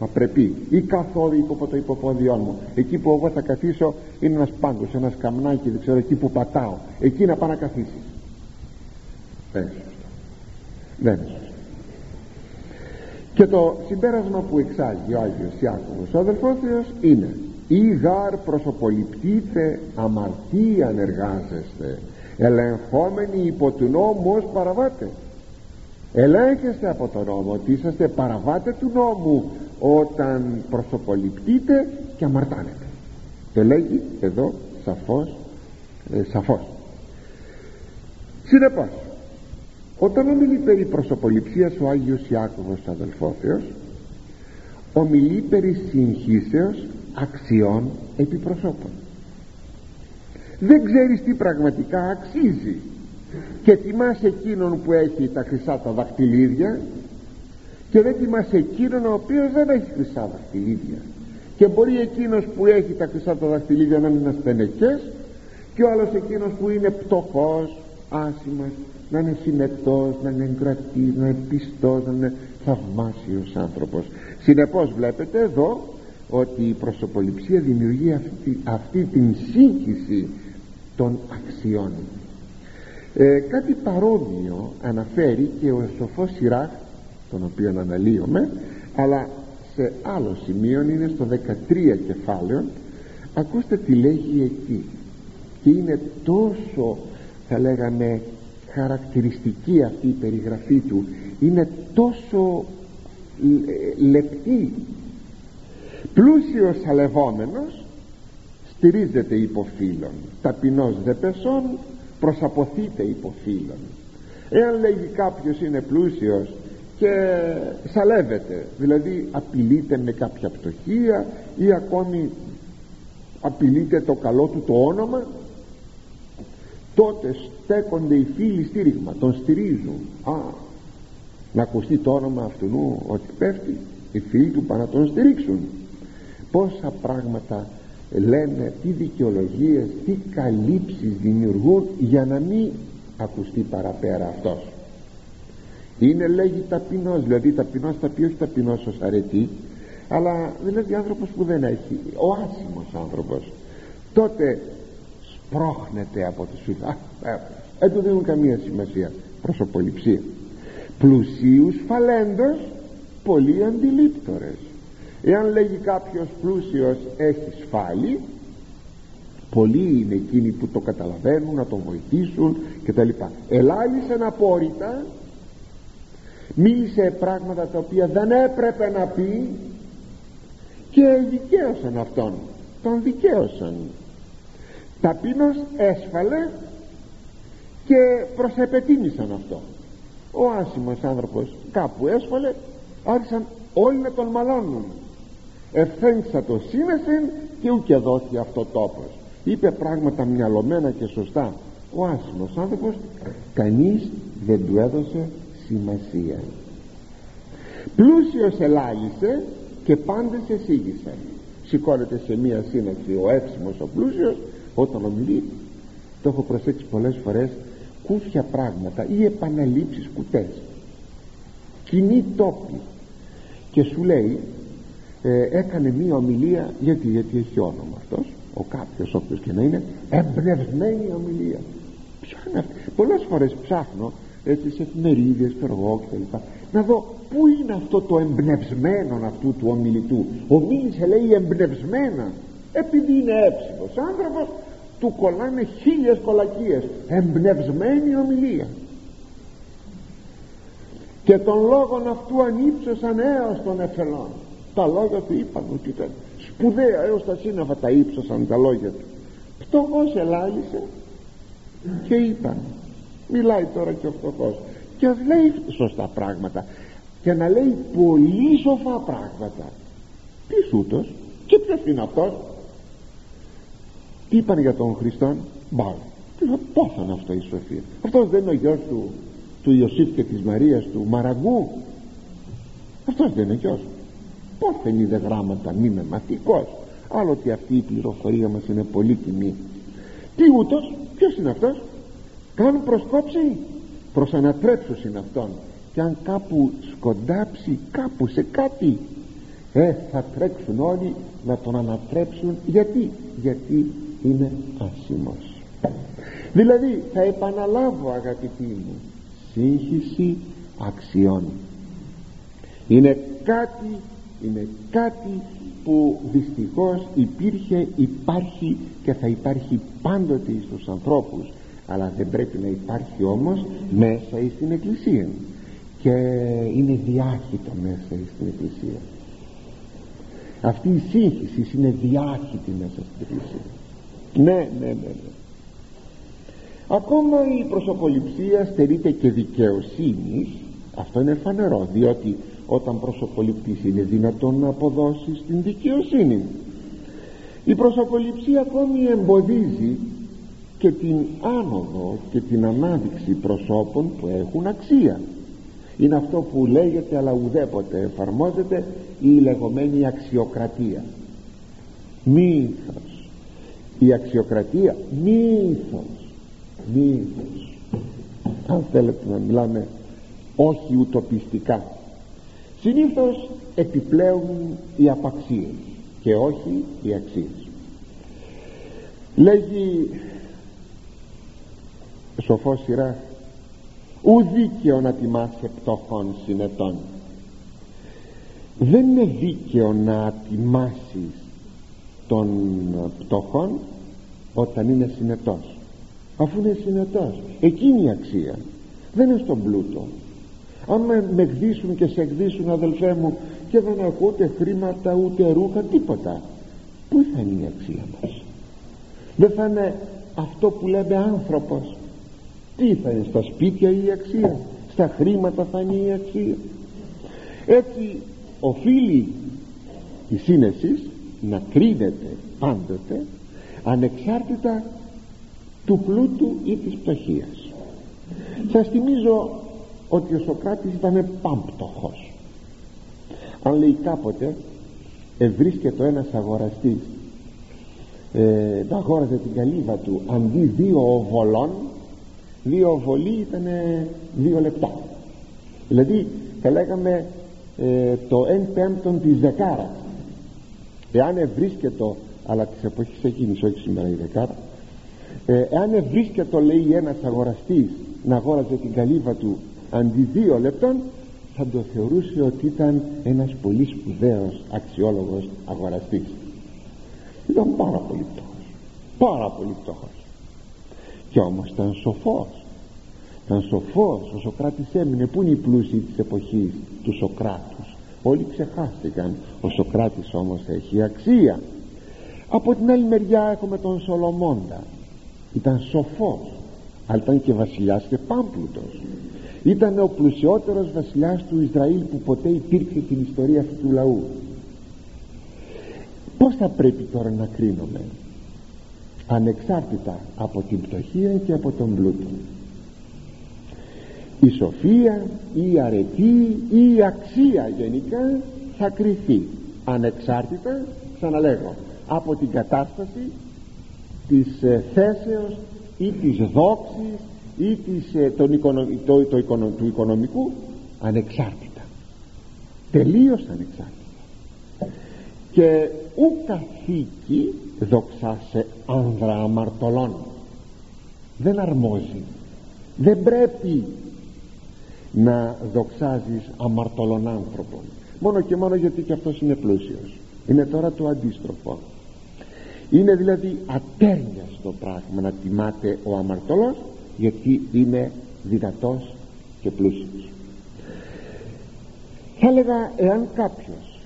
απρεπή ή καθόλου υπό το υποπόδιό μου εκεί που εγώ θα καθίσω είναι ένας πάγκος, ένας καμνάκι δεν ξέρω εκεί που πατάω. Εκεί να πάω να καθίσεις δεν είναι σωστό δεν είναι σωστό και το συμπέρασμα που εξάγει ο Άγιος Ιάκωβος ο αδελφός Θεός είναι ή γάρ προσωποληπτείτε αμαρτίαν εργάζεστε ελεγχόμενοι υπό του νόμου ως παραβάτες ελέγχεστε από τον νόμο ότι είσαστε παραβάτες του νόμου όταν προσωποληπτείτε και αμαρτάνετε. Το λέγει εδώ σαφώς ε, σαφώς. Συνεπώς όταν ομιλεί περί προσωποληψίας ο Άγιος Ιάκωβος αδελφόθεος ομιλεί περί συγχύσεως αξιών επιπροσώπων. Δεν ξέρεις τι πραγματικά αξίζει και τιμάς εκείνον που έχει τα χρυσά τα δαχτυλίδια και δεν τιμάς εκείνον ο οποίος δεν έχει χρυσά δαχτυλίδια. Και μπορεί εκείνος που έχει τα χρυσά τα δαχτυλίδια να είναι ένας και ο άλλος εκείνος που είναι πτωχός άσημας να είναι συνετός, να είναι εγκρατής, να είναι πιστός, να είναι θαυμάσιος άνθρωπος. Συνεπώς βλέπετε εδώ ότι η προσωποληψία δημιουργεί αυτή, αυτή την σύγχυση των αξιών ε, κάτι παρόμοιο αναφέρει και ο σοφός Σιράχ τον οποίο αναλύομαι αλλά σε άλλο σημείο είναι στο 13 κεφάλαιο ακούστε τι λέγει εκεί. Και είναι τόσο θα λέγαμε χαρακτηριστική αυτή η περιγραφή του. Είναι τόσο λεπτή. Πλούσιος αλευόμενος στηρίζεται υπό φίλων ταπεινός δε πεσόν προσαποθείται υπό φίλων εάν λέγει κάποιος είναι πλούσιος και σαλεύεται δηλαδή απειλείται με κάποια πτωχία ή ακόμη απειλείται το καλό του το όνομα τότε στέκονται οι φίλοι στήριγμα τον στηρίζουν. Α, να ακουστεί το όνομα αυτού ότι πέφτει οι φίλοι του πάνε να τον στηρίξουν. Πόσα πράγματα λένε τι δικαιολογίες τι καλύψεις δημιουργούν για να μην ακουστεί παραπέρα αυτός. Είναι λέγει ταπεινός δηλαδή ταπεινός θα πει όχι ταπεινός ως αρετή αλλά δηλαδή άνθρωπος που δεν έχει ο άσημος άνθρωπος. Τότε σπρώχνεται από τους φίλους δεν του δίνουν καμία σημασία. Προσωποληψία. Πλουσίους φαλέντος πολύ αντιλήπτορες εάν λέγει κάποιος πλούσιος έχεις σφάλει πολλοί είναι εκείνοι που το καταλαβαίνουν να τον βοηθήσουν και τα λοιπά ελάλησαν απόρριτα μίλησε πράγματα τα οποία δεν έπρεπε να πει και δικαίωσαν αυτόν τον δικαίωσαν. Ταπείνος έσφαλε και προσεπετίμησαν αυτό ο άσημος άνθρωπος κάπου έσφαλε άρχισαν όλοι να τον μαλώνουν ευθέγξα το σύνεσεν και ούτε δόθη αυτό τόπος. Είπε πράγματα μυαλωμένα και σωστά. Ο άσημος άνθρωπος κανείς δεν του έδωσε σημασία. Πλούσιος ελάλησε και πάντες εσύγησαν σηκώνεται σε μία σύναξη ο εύσημος ο πλούσιος όταν ομιλεί το έχω προσέξει πολλές φορές κούφια πράγματα ή επαναλήψεις κουτές. Κοινή τόπη και σου λέει ε, έκανε μία ομιλία γιατί, γιατί έχει όνομα αυτός ο κάποιος όποιος και να είναι εμπνευσμένη ομιλία. Ποιο είναι αυτή πολλές φορές ψάχνω έτσι σε εφημερίδες εγώ κτλ να δω πού είναι αυτό το εμπνευσμένο αυτού του ομιλητού. Ομίλησε λέει εμπνευσμένα επειδή είναι έψιμος άνθρωπος του κολλάνε χίλιες κολακίες. Εμπνευσμένη ομιλία. Και των λόγων αυτού ανύψωσαν έως των εφελών τα λόγια του είπαν ότι ήταν σπουδαία έως τα σύννεφα τα ύψωσαν τα λόγια του. Φτωχός ελάλησε και είπαν μιλάει τώρα και ο φτωχός και λέει σωστά πράγματα. Και να λέει πολύ σοφά πράγματα. Τι ούτως και ποιος είναι αυτός; Τι είπαν για τον Χριστόν μπάλ πόθαν αυτό η σοφία αυτός δεν είναι ο γιος του του Ιωσήφ και της Μαρίας του Μαραγκού αυτός δεν είναι γιος πως δεν είδε γράμματα μη με μαθηκός άλλο ότι αυτή η πληροφορία μας είναι πολύτιμη. Τι ούτως ποιος είναι αυτός; Καν προσκόψει προς ανατρέψους είναι αυτόν. Και αν κάπου σκοντάψει κάπου σε κάτι ε θα τρέξουν όλοι να τον ανατρέψουν. Γιατί; Γιατί είναι άσημος δηλαδή θα επαναλάβω αγαπητοί μου σύγχυση αξιών. Είναι κάτι είναι κάτι που δυστυχώς υπήρχε, υπάρχει και θα υπάρχει πάντοτε στους ανθρώπους. Αλλά δεν πρέπει να υπάρχει όμως μέσα στην Εκκλησία. Και είναι διάχυτο μέσα στην Εκκλησία. Αυτή η σύγχυση είναι διάχυτη μέσα στην Εκκλησία. Ναι ναι ναι, ναι. ακόμα η προσωποληψία στερείται και δικαιοσύνης. Αυτό είναι φανερό διότι όταν προσωποληπτής είναι δυνατόν να αποδώσει την δικαιοσύνη. Η προσωποληψία ακόμη εμποδίζει και την άνοδο και την ανάδειξη προσώπων που έχουν αξία. Είναι αυτό που λέγεται αλλά ουδέποτε εφαρμόζεται η λεγόμενη αξιοκρατία. Μύθος. Η αξιοκρατία μύθος. Μύθος. Αν θέλετε να μιλάμε όχι ουτοπιστικά συνήθως επιπλέουν οι απαξίες και όχι οι αξίες. Λέγει σοφός σειράς ου δίκαιο να τιμάσαι πτωχών συνετών. Δεν είναι δίκαιο να τιμάσεις τον πτωχών όταν είναι συνετός. Αφού είναι συνετός εκείνη η αξία. Δεν είναι στον πλούτο αν με εκδίσουν και σε εκδίσουν αδελφέ μου και δεν έχω ούτε χρήματα ούτε ρούχα τίποτα πού θα είναι η αξία μας; Δεν θα είναι αυτό που λέμε άνθρωπος. Τι θα είναι στα σπίτια η αξία; Στα χρήματα θα είναι η αξία; Έτσι οφείλει η σύνεση να κρίνεται πάντοτε ανεξάρτητα του πλούτου ή της πτωχίας. Σας θυμίζω ότι ο Σοκράτης ήταν πάμπτωχος. Αν λέει κάποτε ευρίσκεται ένας αγοραστής ε, αγόραζε την καλύβα του αντί δύο οβολών δύο οβολοί ήταν δύο λεπτά. Δηλαδή θα λέγαμε ε, το εν πέμπτον της δεκάρα. Εάν ευρίσκεται αλλά της εποχής εκείνης όχι σήμερα η δεκάρα ε, εάν ευρίσκεται λέει ένας αγοραστής να αγόραζε την καλύβα του αντί δύο λεπτών θα το θεωρούσε ότι ήταν ένας πολύ σπουδαίος αξιόλογος αγοραστής. Ήταν πάρα πολύ πτωχός πάρα πολύ πτωχός και όμως ήταν σοφός ήταν σοφός. Ο Σοκράτης έμεινε. Που είναι οι πλούσιοι της εποχής του Σοκράτους; Όλοι ξεχάστηκαν. Ο Σοκράτης όμως έχει αξία. Από την άλλη μεριά έχουμε τον Σολομώντα. Ήταν σοφός αλλά ήταν και βασιλιάς και πάμπλουτος ήταν ο πλουσιότερος βασιλιάς του Ισραήλ που ποτέ υπήρξε στην ιστορία αυτού του λαού. Πως θα πρέπει τώρα να κρίνουμε; Ανεξάρτητα από την πτωχία και από τον πλούτο. Η σοφία ή η αρετή ή η αξία γενικά θα κρυθεί. Ανεξάρτητα ξαναλέγω από την κατάσταση της ε, θέσεως ή της δόξης ή της, ε, τον το, το, του οικονομικού ανεξάρτητα. Τελείως ανεξάρτητα. Και ου καθήκη δοξάσε άνδρα αμαρτωλών. Δεν αρμόζει. Δεν πρέπει να δοξάζεις αμαρτωλών άνθρωπων μόνο και μόνο γιατί και αυτός είναι πλούσιος. Είναι τώρα το αντίστροφο. Είναι δηλαδή ατέρνιαστο πράγμα να τιμάται ο αμαρτωλός γιατί είναι δυνατός και πλούσιος. Θα έλεγα εάν κάποιος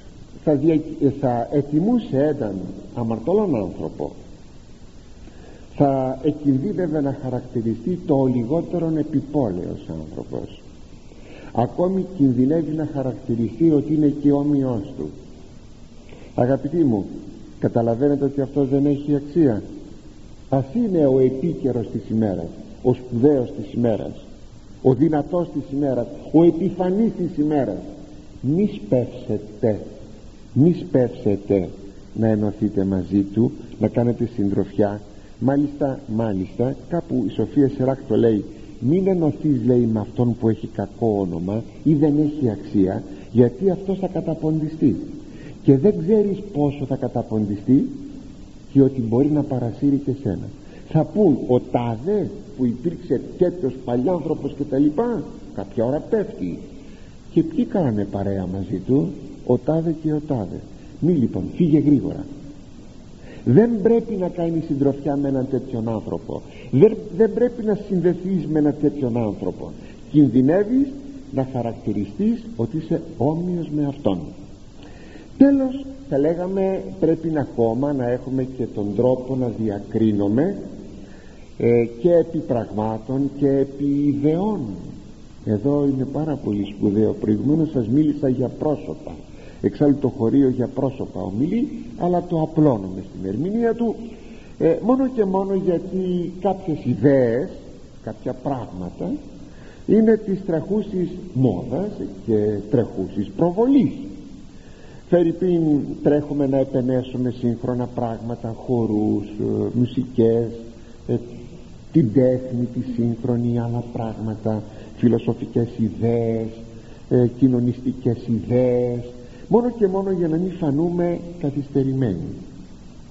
θα, δια, θα ετιμούσε έναν αμαρτωλόν άνθρωπο θα εκινδύνευε να χαρακτηριστεί το λιγότερον επιπόλαιος άνθρωπος. Ακόμη κινδυνεύει να χαρακτηριστεί ότι είναι και όμοιος του. Αγαπητοί μου καταλαβαίνετε ότι αυτός δεν έχει αξία. Ας είναι ο επίκαιρος της ημέρας ο σπουδαίος της ημέρας ο δυνατός της ημέρας ο επιφανής της ημέρας. Μη σπεύσετε μη σπεύσετε να ενωθείτε μαζί του να κάνετε συντροφιά. Μάλιστα μάλιστα κάπου η Σοφία Σεράκ το λέει μην ενωθείς λέει με αυτόν που έχει κακό όνομα ή δεν έχει αξία γιατί αυτός θα καταποντιστεί και δεν ξέρεις πόσο θα καταποντιστεί και ότι μπορεί να παρασύρει και σένα θα πούν ο τάδε που υπήρξε τέτοιος παλιάνθρωπος και τα λοιπά κάποια ώρα πέφτει. Και ποιοι κάνανε παρέα μαζί του ο τάδε και ο τάδε. Μη λοιπόν φύγε γρήγορα. Δεν πρέπει να κάνει συντροφιά με έναν τέτοιον άνθρωπο. Δεν, δεν πρέπει να συνδεθείς με έναν τέτοιον άνθρωπο. Κινδυνεύεις να χαρακτηριστείς ότι είσαι όμοιος με αυτόν. Τέλος θα λέγαμε πρέπει ακόμα να έχουμε και τον τρόπο να διακρίνουμε ε, και επί πραγμάτων και επί ιδεών. Εδώ είναι πάρα πολύ σπουδαίο. Προηγουμένως σας μίλησα για πρόσωπα. Εξάλλου το χωρίο για πρόσωπα ομιλεί αλλά το απλώνουμε στην ερμηνεία του ε, μόνο και μόνο γιατί κάποιες ιδέες κάποια πράγματα είναι της τρεχούσης μόδας και τρεχούσης προβολής. Φερρυπίν τρέχουμε να επενέσουμε σύγχρονα πράγματα χορούς, ε, μουσικές ε, την τέχνη, τη σύγχρονη άλλα πράγματα φιλοσοφικές ιδέες ε, κοινωνιστικές ιδέες. Μόνο και μόνο για να μην φανούμε καθυστερημένοι.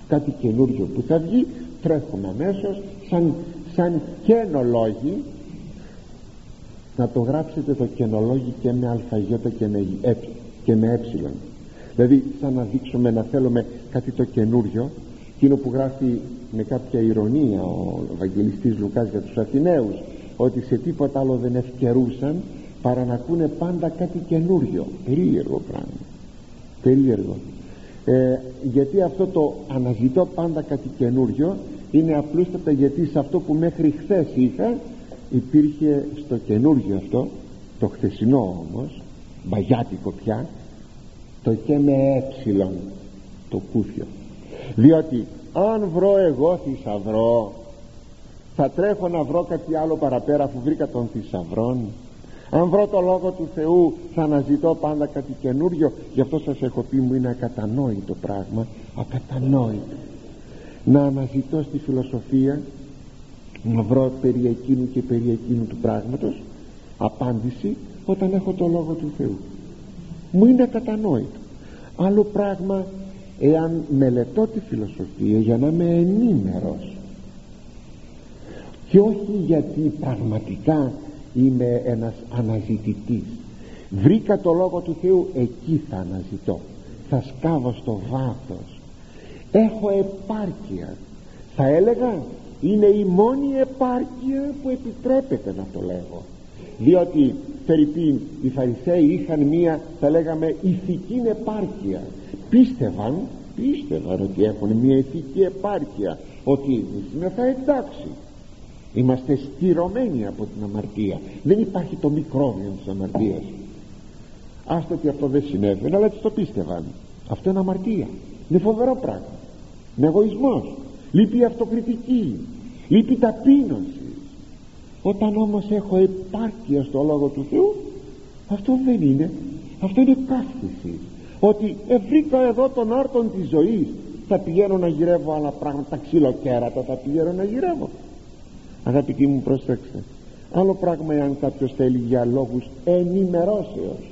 Κάτι καινούριο που θα βγει τρέχουμε αμέσως σαν, σαν καινολόγοι. Να το γράψετε το καινολόγοι και με αλφαγιώτα και με, ε, και με ε. Δηλαδή σαν να δείξουμε να θέλουμε κάτι το καινούριο εκείνο που γράφει με κάποια ηρωνία ο Ευαγγελιστής Λουκάς για τους Αθηναίους ότι σε τίποτα άλλο δεν ευκαιρούσαν παρά να ακούνε πάντα κάτι καινούριο περίεργο πράγμα. Περίεργο. Ε, γιατί αυτό το αναζητώ πάντα κάτι καινούριο είναι απλούστατα γιατί σε αυτό που μέχρι χθες είχα υπήρχε στο καινούριο αυτό το χθεσινό όμως μπαγιάτικο πια το και με έψιλον το κούφιο διότι αν βρω εγώ θησαυρό θα τρέχω να βρω κάτι άλλο παραπέρα αφού βρήκα τον θησαυρόν. Αν βρω το λόγο του Θεού θα αναζητώ πάντα κάτι καινούριο. Γι' αυτό σας έχω πει μου είναι ακατανόητο πράγμα ακατανόητο. Να αναζητώ στη φιλοσοφία να βρω περί εκείνου και περί εκείνου του πράγματος απάντηση όταν έχω το λόγο του Θεού. Μου είναι ακατανόητο. Άλλο πράγμα εάν μελετώ τη φιλοσοφία για να είμαι ενήμερος. Και όχι γιατί πραγματικά είμαι ένας αναζητητής. Βρήκα το Λόγο του Θεού εκεί θα αναζητώ. Θα σκάβω στο βάθος. Έχω επάρκεια. Θα έλεγα είναι η μόνη επάρκεια που επιτρέπεται να το λέγω. Διότι Φερρυπίν οι Φαρισαίοι είχαν μία θα λέγαμε ηθική επάρκεια πίστευαν πίστευαν ότι έχουν μία ηθική επάρκεια ότι εμείς θα εντάξει. Είμαστε στηρωμένοι από την αμαρτία. Δεν υπάρχει το μικρόβιο της αμαρτίας. Άστο ότι αυτό δεν συνέβαινε αλλά έτσι το πίστευαν. Αυτό είναι αμαρτία. Είναι φοβερό πράγμα. Είναι εγωισμός. Λείπει αυτοκριτική. Λείπει ταπείνωση. Όταν όμως έχω επάρκεια στο Λόγο του Θεού αυτό δεν είναι. Αυτό είναι καύχηση ότι βρήκα εδώ τον άρτον της ζωής. Θα πηγαίνω να γυρεύω άλλα πράγματα τα ξυλοκέρατα θα πηγαίνω να γυρεύω. Αγαπητοί μου προσέξτε. Άλλο πράγμα εάν κάποιος θέλει για λόγους ενημερώσεως.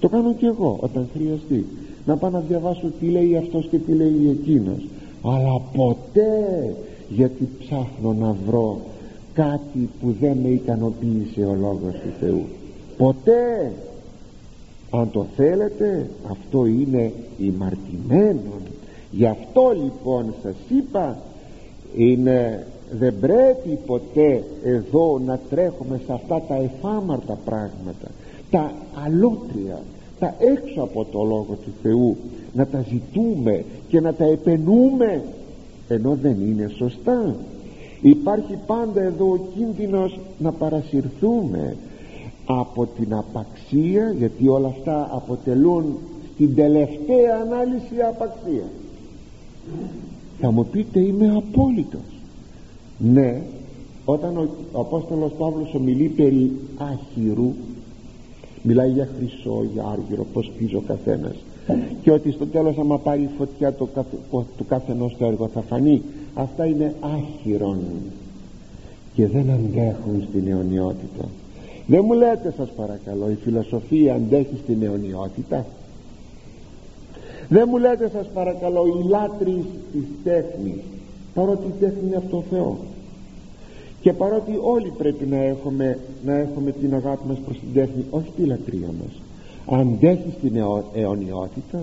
Το κάνω και εγώ όταν χρειαστεί. Να πάω να διαβάσω τι λέει αυτός και τι λέει εκείνος. Αλλά ποτέ γιατί ψάχνω να βρω κάτι που δεν με ικανοποίησε ο Λόγος του Θεού. Ποτέ αν το θέλετε αυτό είναι ημαρτημένο γι' αυτό λοιπόν σας είπα είναι δεν πρέπει ποτέ εδώ να τρέχουμε σε αυτά τα εφάμαρτα πράγματα τα αλότρια τα έξω από το Λόγο του Θεού να τα ζητούμε και να τα επενούμε ενώ δεν είναι σωστά. Υπάρχει πάντα εδώ ο κίνδυνος να παρασυρθούμε από την απαξία γιατί όλα αυτά αποτελούν στην τελευταία ανάλυση απαξία. Θα μου πείτε είμαι απόλυτος. Ναι όταν ο, ο Απόστολος Παύλος ομιλεί περί άχυρου μιλάει για χρυσό, για άργυρο πως πίζει ο καθένας. Και ότι στο τέλος άμα πάρει φωτιά το, του καθενός το έργο θα φανεί αυτά είναι άχυρον και δεν αντέχουν στην αιωνιότητα δεν μου λέτε σας παρακαλώ η φιλοσοφία αντέχει στην αιωνιότητα; Δεν μου λέτε σας παρακαλώ οι λάτρεις της τέχνης παρότι η τέχνη είναι αυτό Θεός; Και παρότι όλοι πρέπει να έχουμε, να έχουμε την αγάπη μας προς την τέχνη όχι τη λατρεία μας αντέχει στην αιωνιότητα;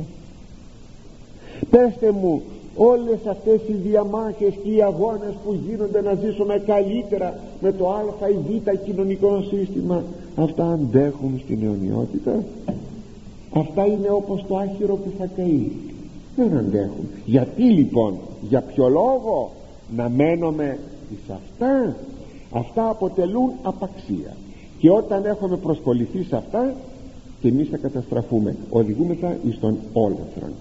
Πέστε μου όλες αυτές οι διαμάχες και οι αγώνες που γίνονται να ζήσουμε καλύτερα με το α ή β κοινωνικό σύστημα αυτά αντέχουν στην αιωνιότητα. Αυτά είναι όπως το άχυρο που θα καεί. Δεν αντέχουν. Γιατί λοιπόν για ποιο λόγο να μένουμε σε αυτά; Αυτά αποτελούν απαξία. Και όταν έχουμε προσκοληθεί σε αυτά και εμείς θα καταστραφούμε. Οδηγούμεθα εις τον όλεθρον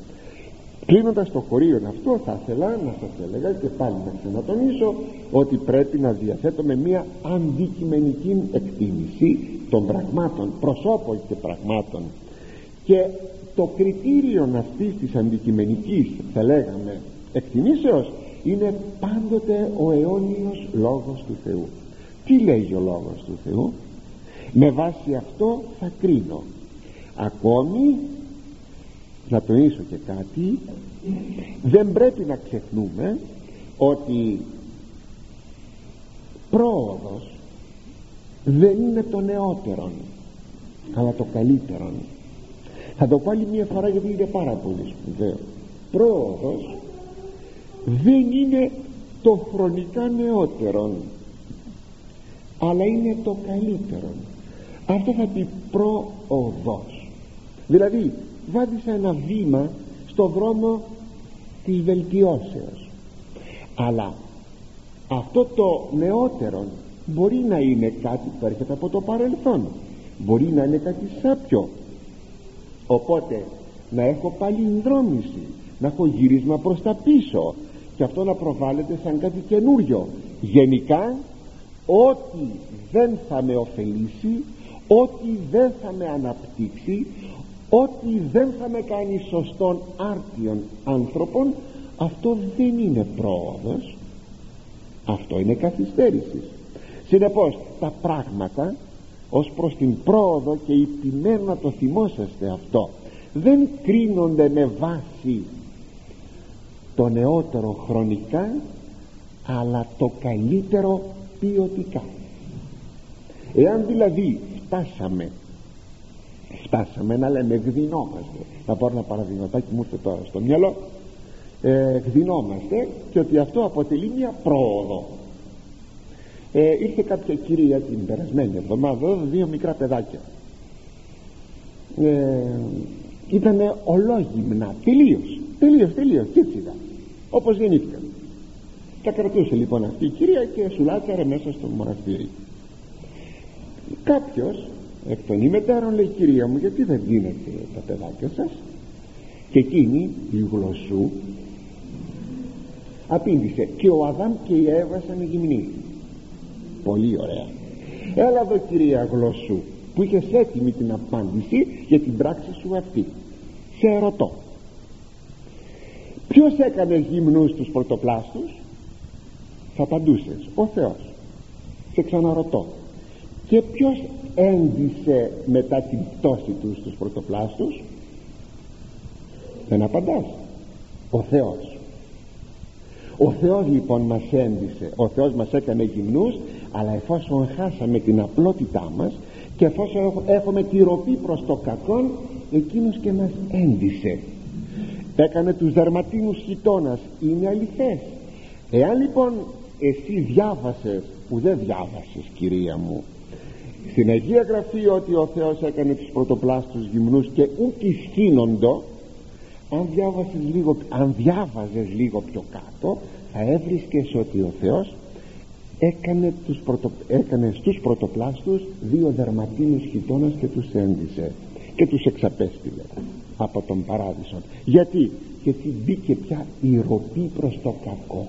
κλείνοντας το χωρίο αυτό θα ήθελα να σας έλεγα και πάλι να ξανατονίσω ότι πρέπει να διαθέτουμε μια αντικειμενική εκτίμηση των πραγμάτων προσώπων και πραγμάτων. Και το κριτήριο αυτής της αντικειμενικής θα λέγαμε εκτιμήσεως είναι πάντοτε ο αιώνιος λόγος του Θεού. Τι λέγει ο λόγος του Θεού; Με βάση αυτό θα κρίνω. Ακόμη να τονίσω και κάτι. Δεν πρέπει να ξεχνούμε ότι πρόοδος δεν είναι το νεότερον αλλά το καλύτερον. Θα το πάλι μία φορά γιατί είναι πάρα πολύ σπουδαίο. Πρόοδος δεν είναι το χρονικά νεότερον αλλά είναι το καλύτερον. Αυτό θα πει πρόοδος. Δηλαδή βάδισα ένα βήμα στο δρόμο της βελτιώσεως. Αλλά αυτό το νεότερο μπορεί να είναι κάτι που έρχεται από το παρελθόν. Μπορεί να είναι κάτι σάπιο. Οπότε να έχω πάλι δρόμηση να έχω γύρισμα προς τα πίσω και αυτό να προβάλλεται σαν κάτι καινούριο. Γενικά ό,τι δεν θα με ωφελήσει ό,τι δεν θα με αναπτύξει ό,τι δεν θα με κάνει σωστόν άρτιων άνθρωπων αυτό δεν είναι πρόοδος. Αυτό είναι καθυστέρησης. Συνεπώς τα πράγματα ως προς την πρόοδο και υπημένο να το θυμόσαστε αυτό δεν κρίνονται με βάση το νεότερο χρονικά αλλά το καλύτερο ποιοτικά. Εάν δηλαδή φτάσαμε φτάσαμε να λέμε γδινόμαστε να πάρω ένα παραδειγματάκι μου ήρθε τώρα στο μυαλό. Ε, γδινόμαστε και ότι αυτό αποτελεί μια πρόοδο. Ε, ήρθε κάποια κυρία την περασμένη εβδομάδα δύο μικρά παιδάκια. Ε, ήταν ολόγυμνα τελείως τελείως τελείως και έτσι ήταν όπως γεννήθηκαν. Τα κρατούσε λοιπόν αυτή η κυρία και σουλάτσαρε μέσα στο μοναστήρι κάποιος εκ των ημετέρων λέει κυρία μου γιατί δεν δίνετε τα παιδάκια σας; Και εκείνη η γλωσσού απήντησε και ο Αδάμ και η Εύα σαν γυμνή πολύ ωραία. Έλα εδώ κυρία γλωσσού που είχες έτοιμη την απάντηση για την πράξη σου αυτή. Σε ερωτώ ποιος έκανε γυμνούς τους πρωτοπλάστους; Θα απαντούσες ο Θεός σε ξαναρωτώ και ποιος έντισε μετά την πτώση τους στους πρωτοπλάστους. Δεν απαντάς. Ο Θεός. Ο Θεός λοιπόν μας έντισε ο Θεός μας έκανε γυμνούς αλλά εφόσον χάσαμε την απλότητά μας και εφόσον έχουμε τη ροπή προς το κακό εκείνος και μας έντισε έκανε τους δερματίνους χιτώνας είναι αληθές. Εάν λοιπόν εσύ διάβασες που δεν διάβασες κυρία μου στην Αγία Γραφή ότι ο Θεός έκανε τους πρωτοπλάστους γυμνούς και ούκ ισχύνοντο αν διάβασες λίγο αν διάβαζες λίγο πιο κάτω θα έβρισκες ότι ο Θεός έκανε, τους πρωτο, έκανε στους πρωτοπλάστους δύο δερματίνους χιτώνας και τους έντισε και τους εξαπέστειλε από τον παράδεισο. Γιατί; Γιατί μπήκε πια η ροπή προς το κακό.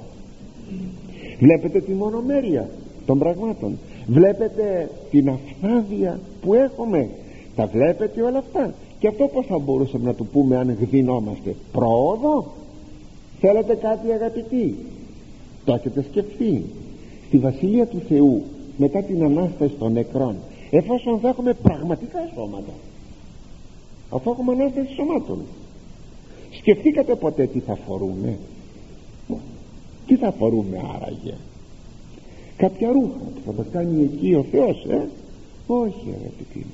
Βλέπετε τη μονομέρεια των πραγμάτων. Βλέπετε την αυθάδεια που έχουμε. Τα βλέπετε όλα αυτά. Και αυτό πως θα μπορούσαμε να του πούμε αν γδινόμαστε πρόοδο; Θέλετε κάτι αγαπητοί; Το έχετε σκεφτεί. Στη Βασιλεία του Θεού μετά την Ανάσταση των νεκρών εφόσον θα έχουμε πραγματικά σώματα αφού έχουμε Ανάσταση σωμάτων σκεφτήκατε ποτέ τι θα φορούμε; Τι θα φορούμε άραγε; Κάποια ρούχα που θα μας κάνει εκεί ο Θεός ε; όχι αγαπητοί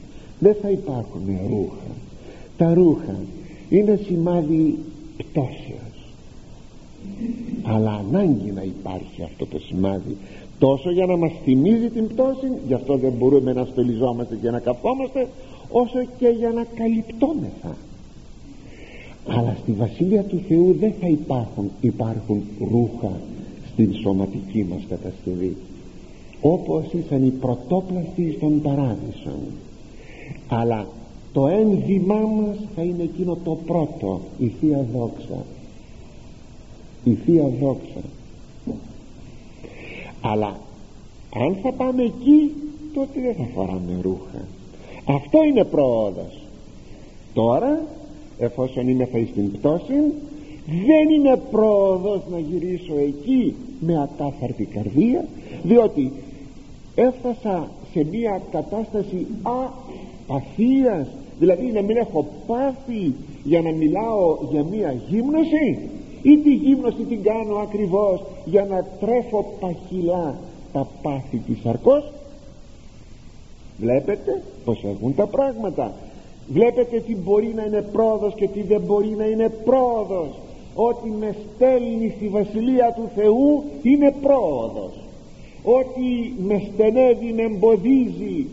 δεν θα υπάρχουν ρούχα. Τα ρούχα είναι σημάδι πτώσεως. Αλλά ανάγκη να υπάρχει αυτό το σημάδι. Τόσο για να μας θυμίζει την πτώση γι' αυτό δεν μπορούμε να στολιζόμαστε και να καθόμαστε όσο και για να καλυπτόμεθα. Αλλά στη Βασίλεια του Θεού δεν θα υπάρχουν υπάρχουν ρούχα στην σωματική μας κατασκευή όπως ήσαν οι πρωτόπλαστοι στον παράδεισο αλλά το ένδυμά μας θα είναι εκείνο το πρώτο η Θεία Δόξα. Η Θεία Δόξα. Αλλά αν θα πάμε εκεί τότε δεν θα φοράμε ρούχα. Αυτό είναι προόδος. Τώρα εφόσον είμαι θα στην πτώση δεν είναι πρόοδος να γυρίσω εκεί με ατάφαρτη καρδία διότι έφτασα σε μια κατάσταση απαθίας δηλαδή να μην έχω πάθει για να μιλάω για μια γύμνωση; Ή τη γύμνωση την κάνω ακριβώς για να τρέφω παχυλά τα πάθη της αρκός βλέπετε πως έχουν τα πράγματα. Βλέπετε τι μπορεί να είναι πρόοδος και τι δεν μπορεί να είναι πρόοδος. Ότι με στέλνει στη Βασιλεία του Θεού είναι πρόοδος ότι με στενεύει, με εμποδίζει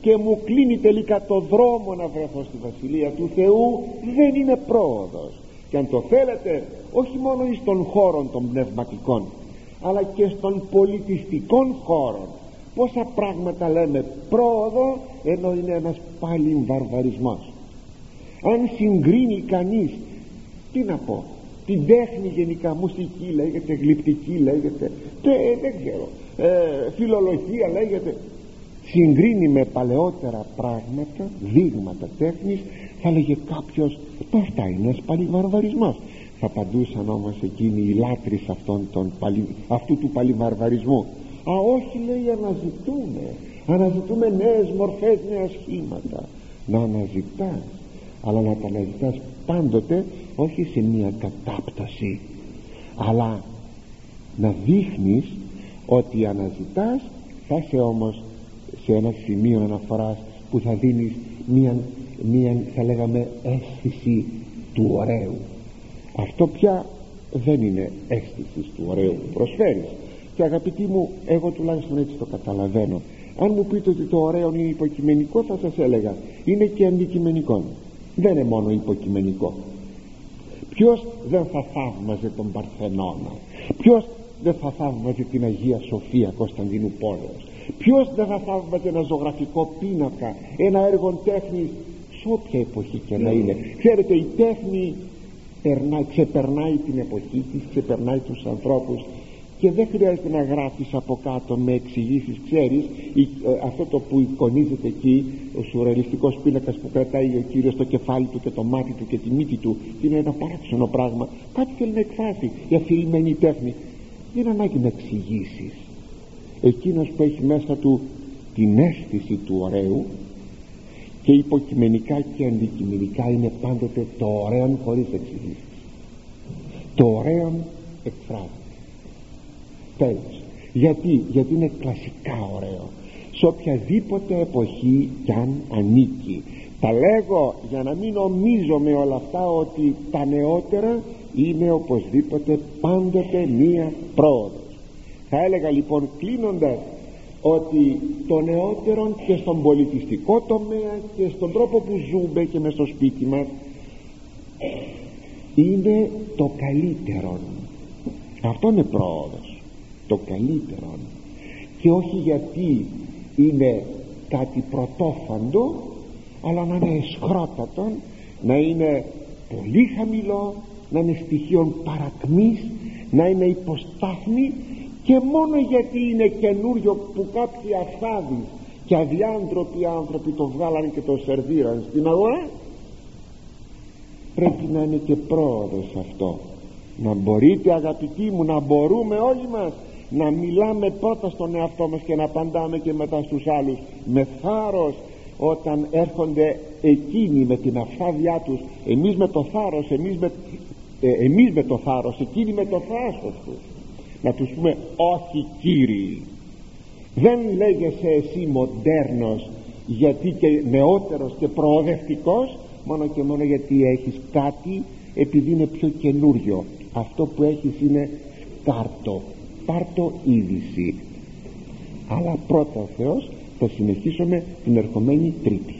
και μου κλείνει τελικά το δρόμο να βρεθώ στη Βασιλεία του Θεού δεν είναι πρόοδος. Και αν το θέλετε όχι μόνο εις των χώρων των πνευματικών αλλά και στον πολιτιστικών χώρων πόσα πράγματα λέμε πρόοδο ενώ είναι ένας πάλι βαρβαρισμός. Αν συγκρίνει κανείς τι να πω την τέχνη γενικά μουσική λέγεται γλυπτική λέγεται τε, δεν ξέρω ε, φιλολογία λέγεται. Συγκρίνει με παλαιότερα πράγματα δείγματα τέχνης θα λέγε κάποιος αυτά είναι ένας παλιβαρβαρισμός θα απαντούσαν όμως εκείνοι οι λάτρεις αυτών των, αυτού του παλιβαρβαρισμού. Α όχι λέει αναζητούμε. Αναζητούμε νέες μορφές νέα σχήματα. Να αναζητάς. Αλλά να τα αναζητάς πάντοτε όχι σε μια κατάπταση αλλά να δείχνεις ότι αναζητάς θα είσαι όμως σε ένα σημείο αναφοράς που θα δίνεις μια, μια θα λέγαμε αίσθηση του ωραίου. Αυτό πια δεν είναι αίσθηση του ωραίου που προσφέρεις. Και αγαπητοί μου εγώ τουλάχιστον έτσι το καταλαβαίνω. Αν μου πείτε ότι το ωραίο είναι υποκειμενικό θα σας έλεγα είναι και αντικειμενικό. Δεν είναι μόνο υποκειμενικό. Ποιος δεν θα θαύμαζε τον Παρθενώνα; Ποιος δεν θα θαύμαζε την Αγία Σοφία Κωνσταντίνου Πόλεως. Ποιος δεν θα θαύμαζε ένα ζωγραφικό πίνακα ένα έργο τέχνης σε όποια εποχή και να είναι. Ξέρετε η τέχνη περνά, ξεπερνάει την εποχή της ξεπερνάει τους ανθρώπους και δεν χρειάζεται να γράφεις από κάτω με εξηγήσεις. Ξέρεις ε, αυτό το που εικονίζεται εκεί ο σουρεαλιστικός πίνακας που κρατάει ο Κύριος το κεφάλι του και το μάτι του και τη μύτη του είναι ένα παράξενο πράγμα. Κάτι θέλει να εκφράσει η αφηρημένη τέχνη δεν ανάγκη να εξηγήσεις. εκείνος που έχει μέσα του την αίσθηση του ωραίου και υποκειμενικά και αντικειμενικά είναι πάντοτε το ωραίο χωρίς εξηγήσεις. Το ωραίο εκφράζει. Τέλος. Γιατί, γιατί είναι κλασικά ωραίο. Σε οποιαδήποτε εποχή κι αν ανήκει τα λέγω για να μην νομίζω με όλα αυτά ότι τα νεότερα είναι οπωσδήποτε πάντοτε μία πρόοδος. Θα έλεγα λοιπόν κλείνοντας ότι το νεότερο και στον πολιτιστικό τομέα και στον τρόπο που ζούμε και μες στο σπίτι μας είναι το καλύτερο αυτό είναι πρόοδος. Το καλύτερο και όχι γιατί είναι κάτι πρωτόφαντο αλλά να είναι εσχρότατο να είναι πολύ χαμηλό να είναι στοιχείο παρακμής να είναι υποστάθμη και μόνο γιατί είναι καινούριο που κάποιοι αφθάδεις και αδιάντροποι άνθρωποι το βγάλαν και το σερβίραν στην αγορά πρέπει να είναι και πρόοδος αυτό. Να μπορείτε αγαπητοί μου να μπορούμε όλοι μας να μιλάμε πρώτα στον εαυτό μας και να απαντάμε και μετά στους άλλους με θάρρος όταν έρχονται εκείνοι με την αφθάδειά τους εμείς με το θάρρος εμείς με, ε, εμείς με το θάρρος εκείνοι με το θράσος τους. Να τους πούμε όχι κύριοι δεν λέγεσαι εσύ μοντέρνος γιατί και νεότερος και προοδευτικός μόνο και μόνο γιατί έχεις κάτι επειδή είναι πιο καινούριο. Αυτό που έχεις είναι κάρτο πάρτο είδηση αλλά πρώτα ο Θεός θα συνεχίσουμε την ερχομένη Τρίτη.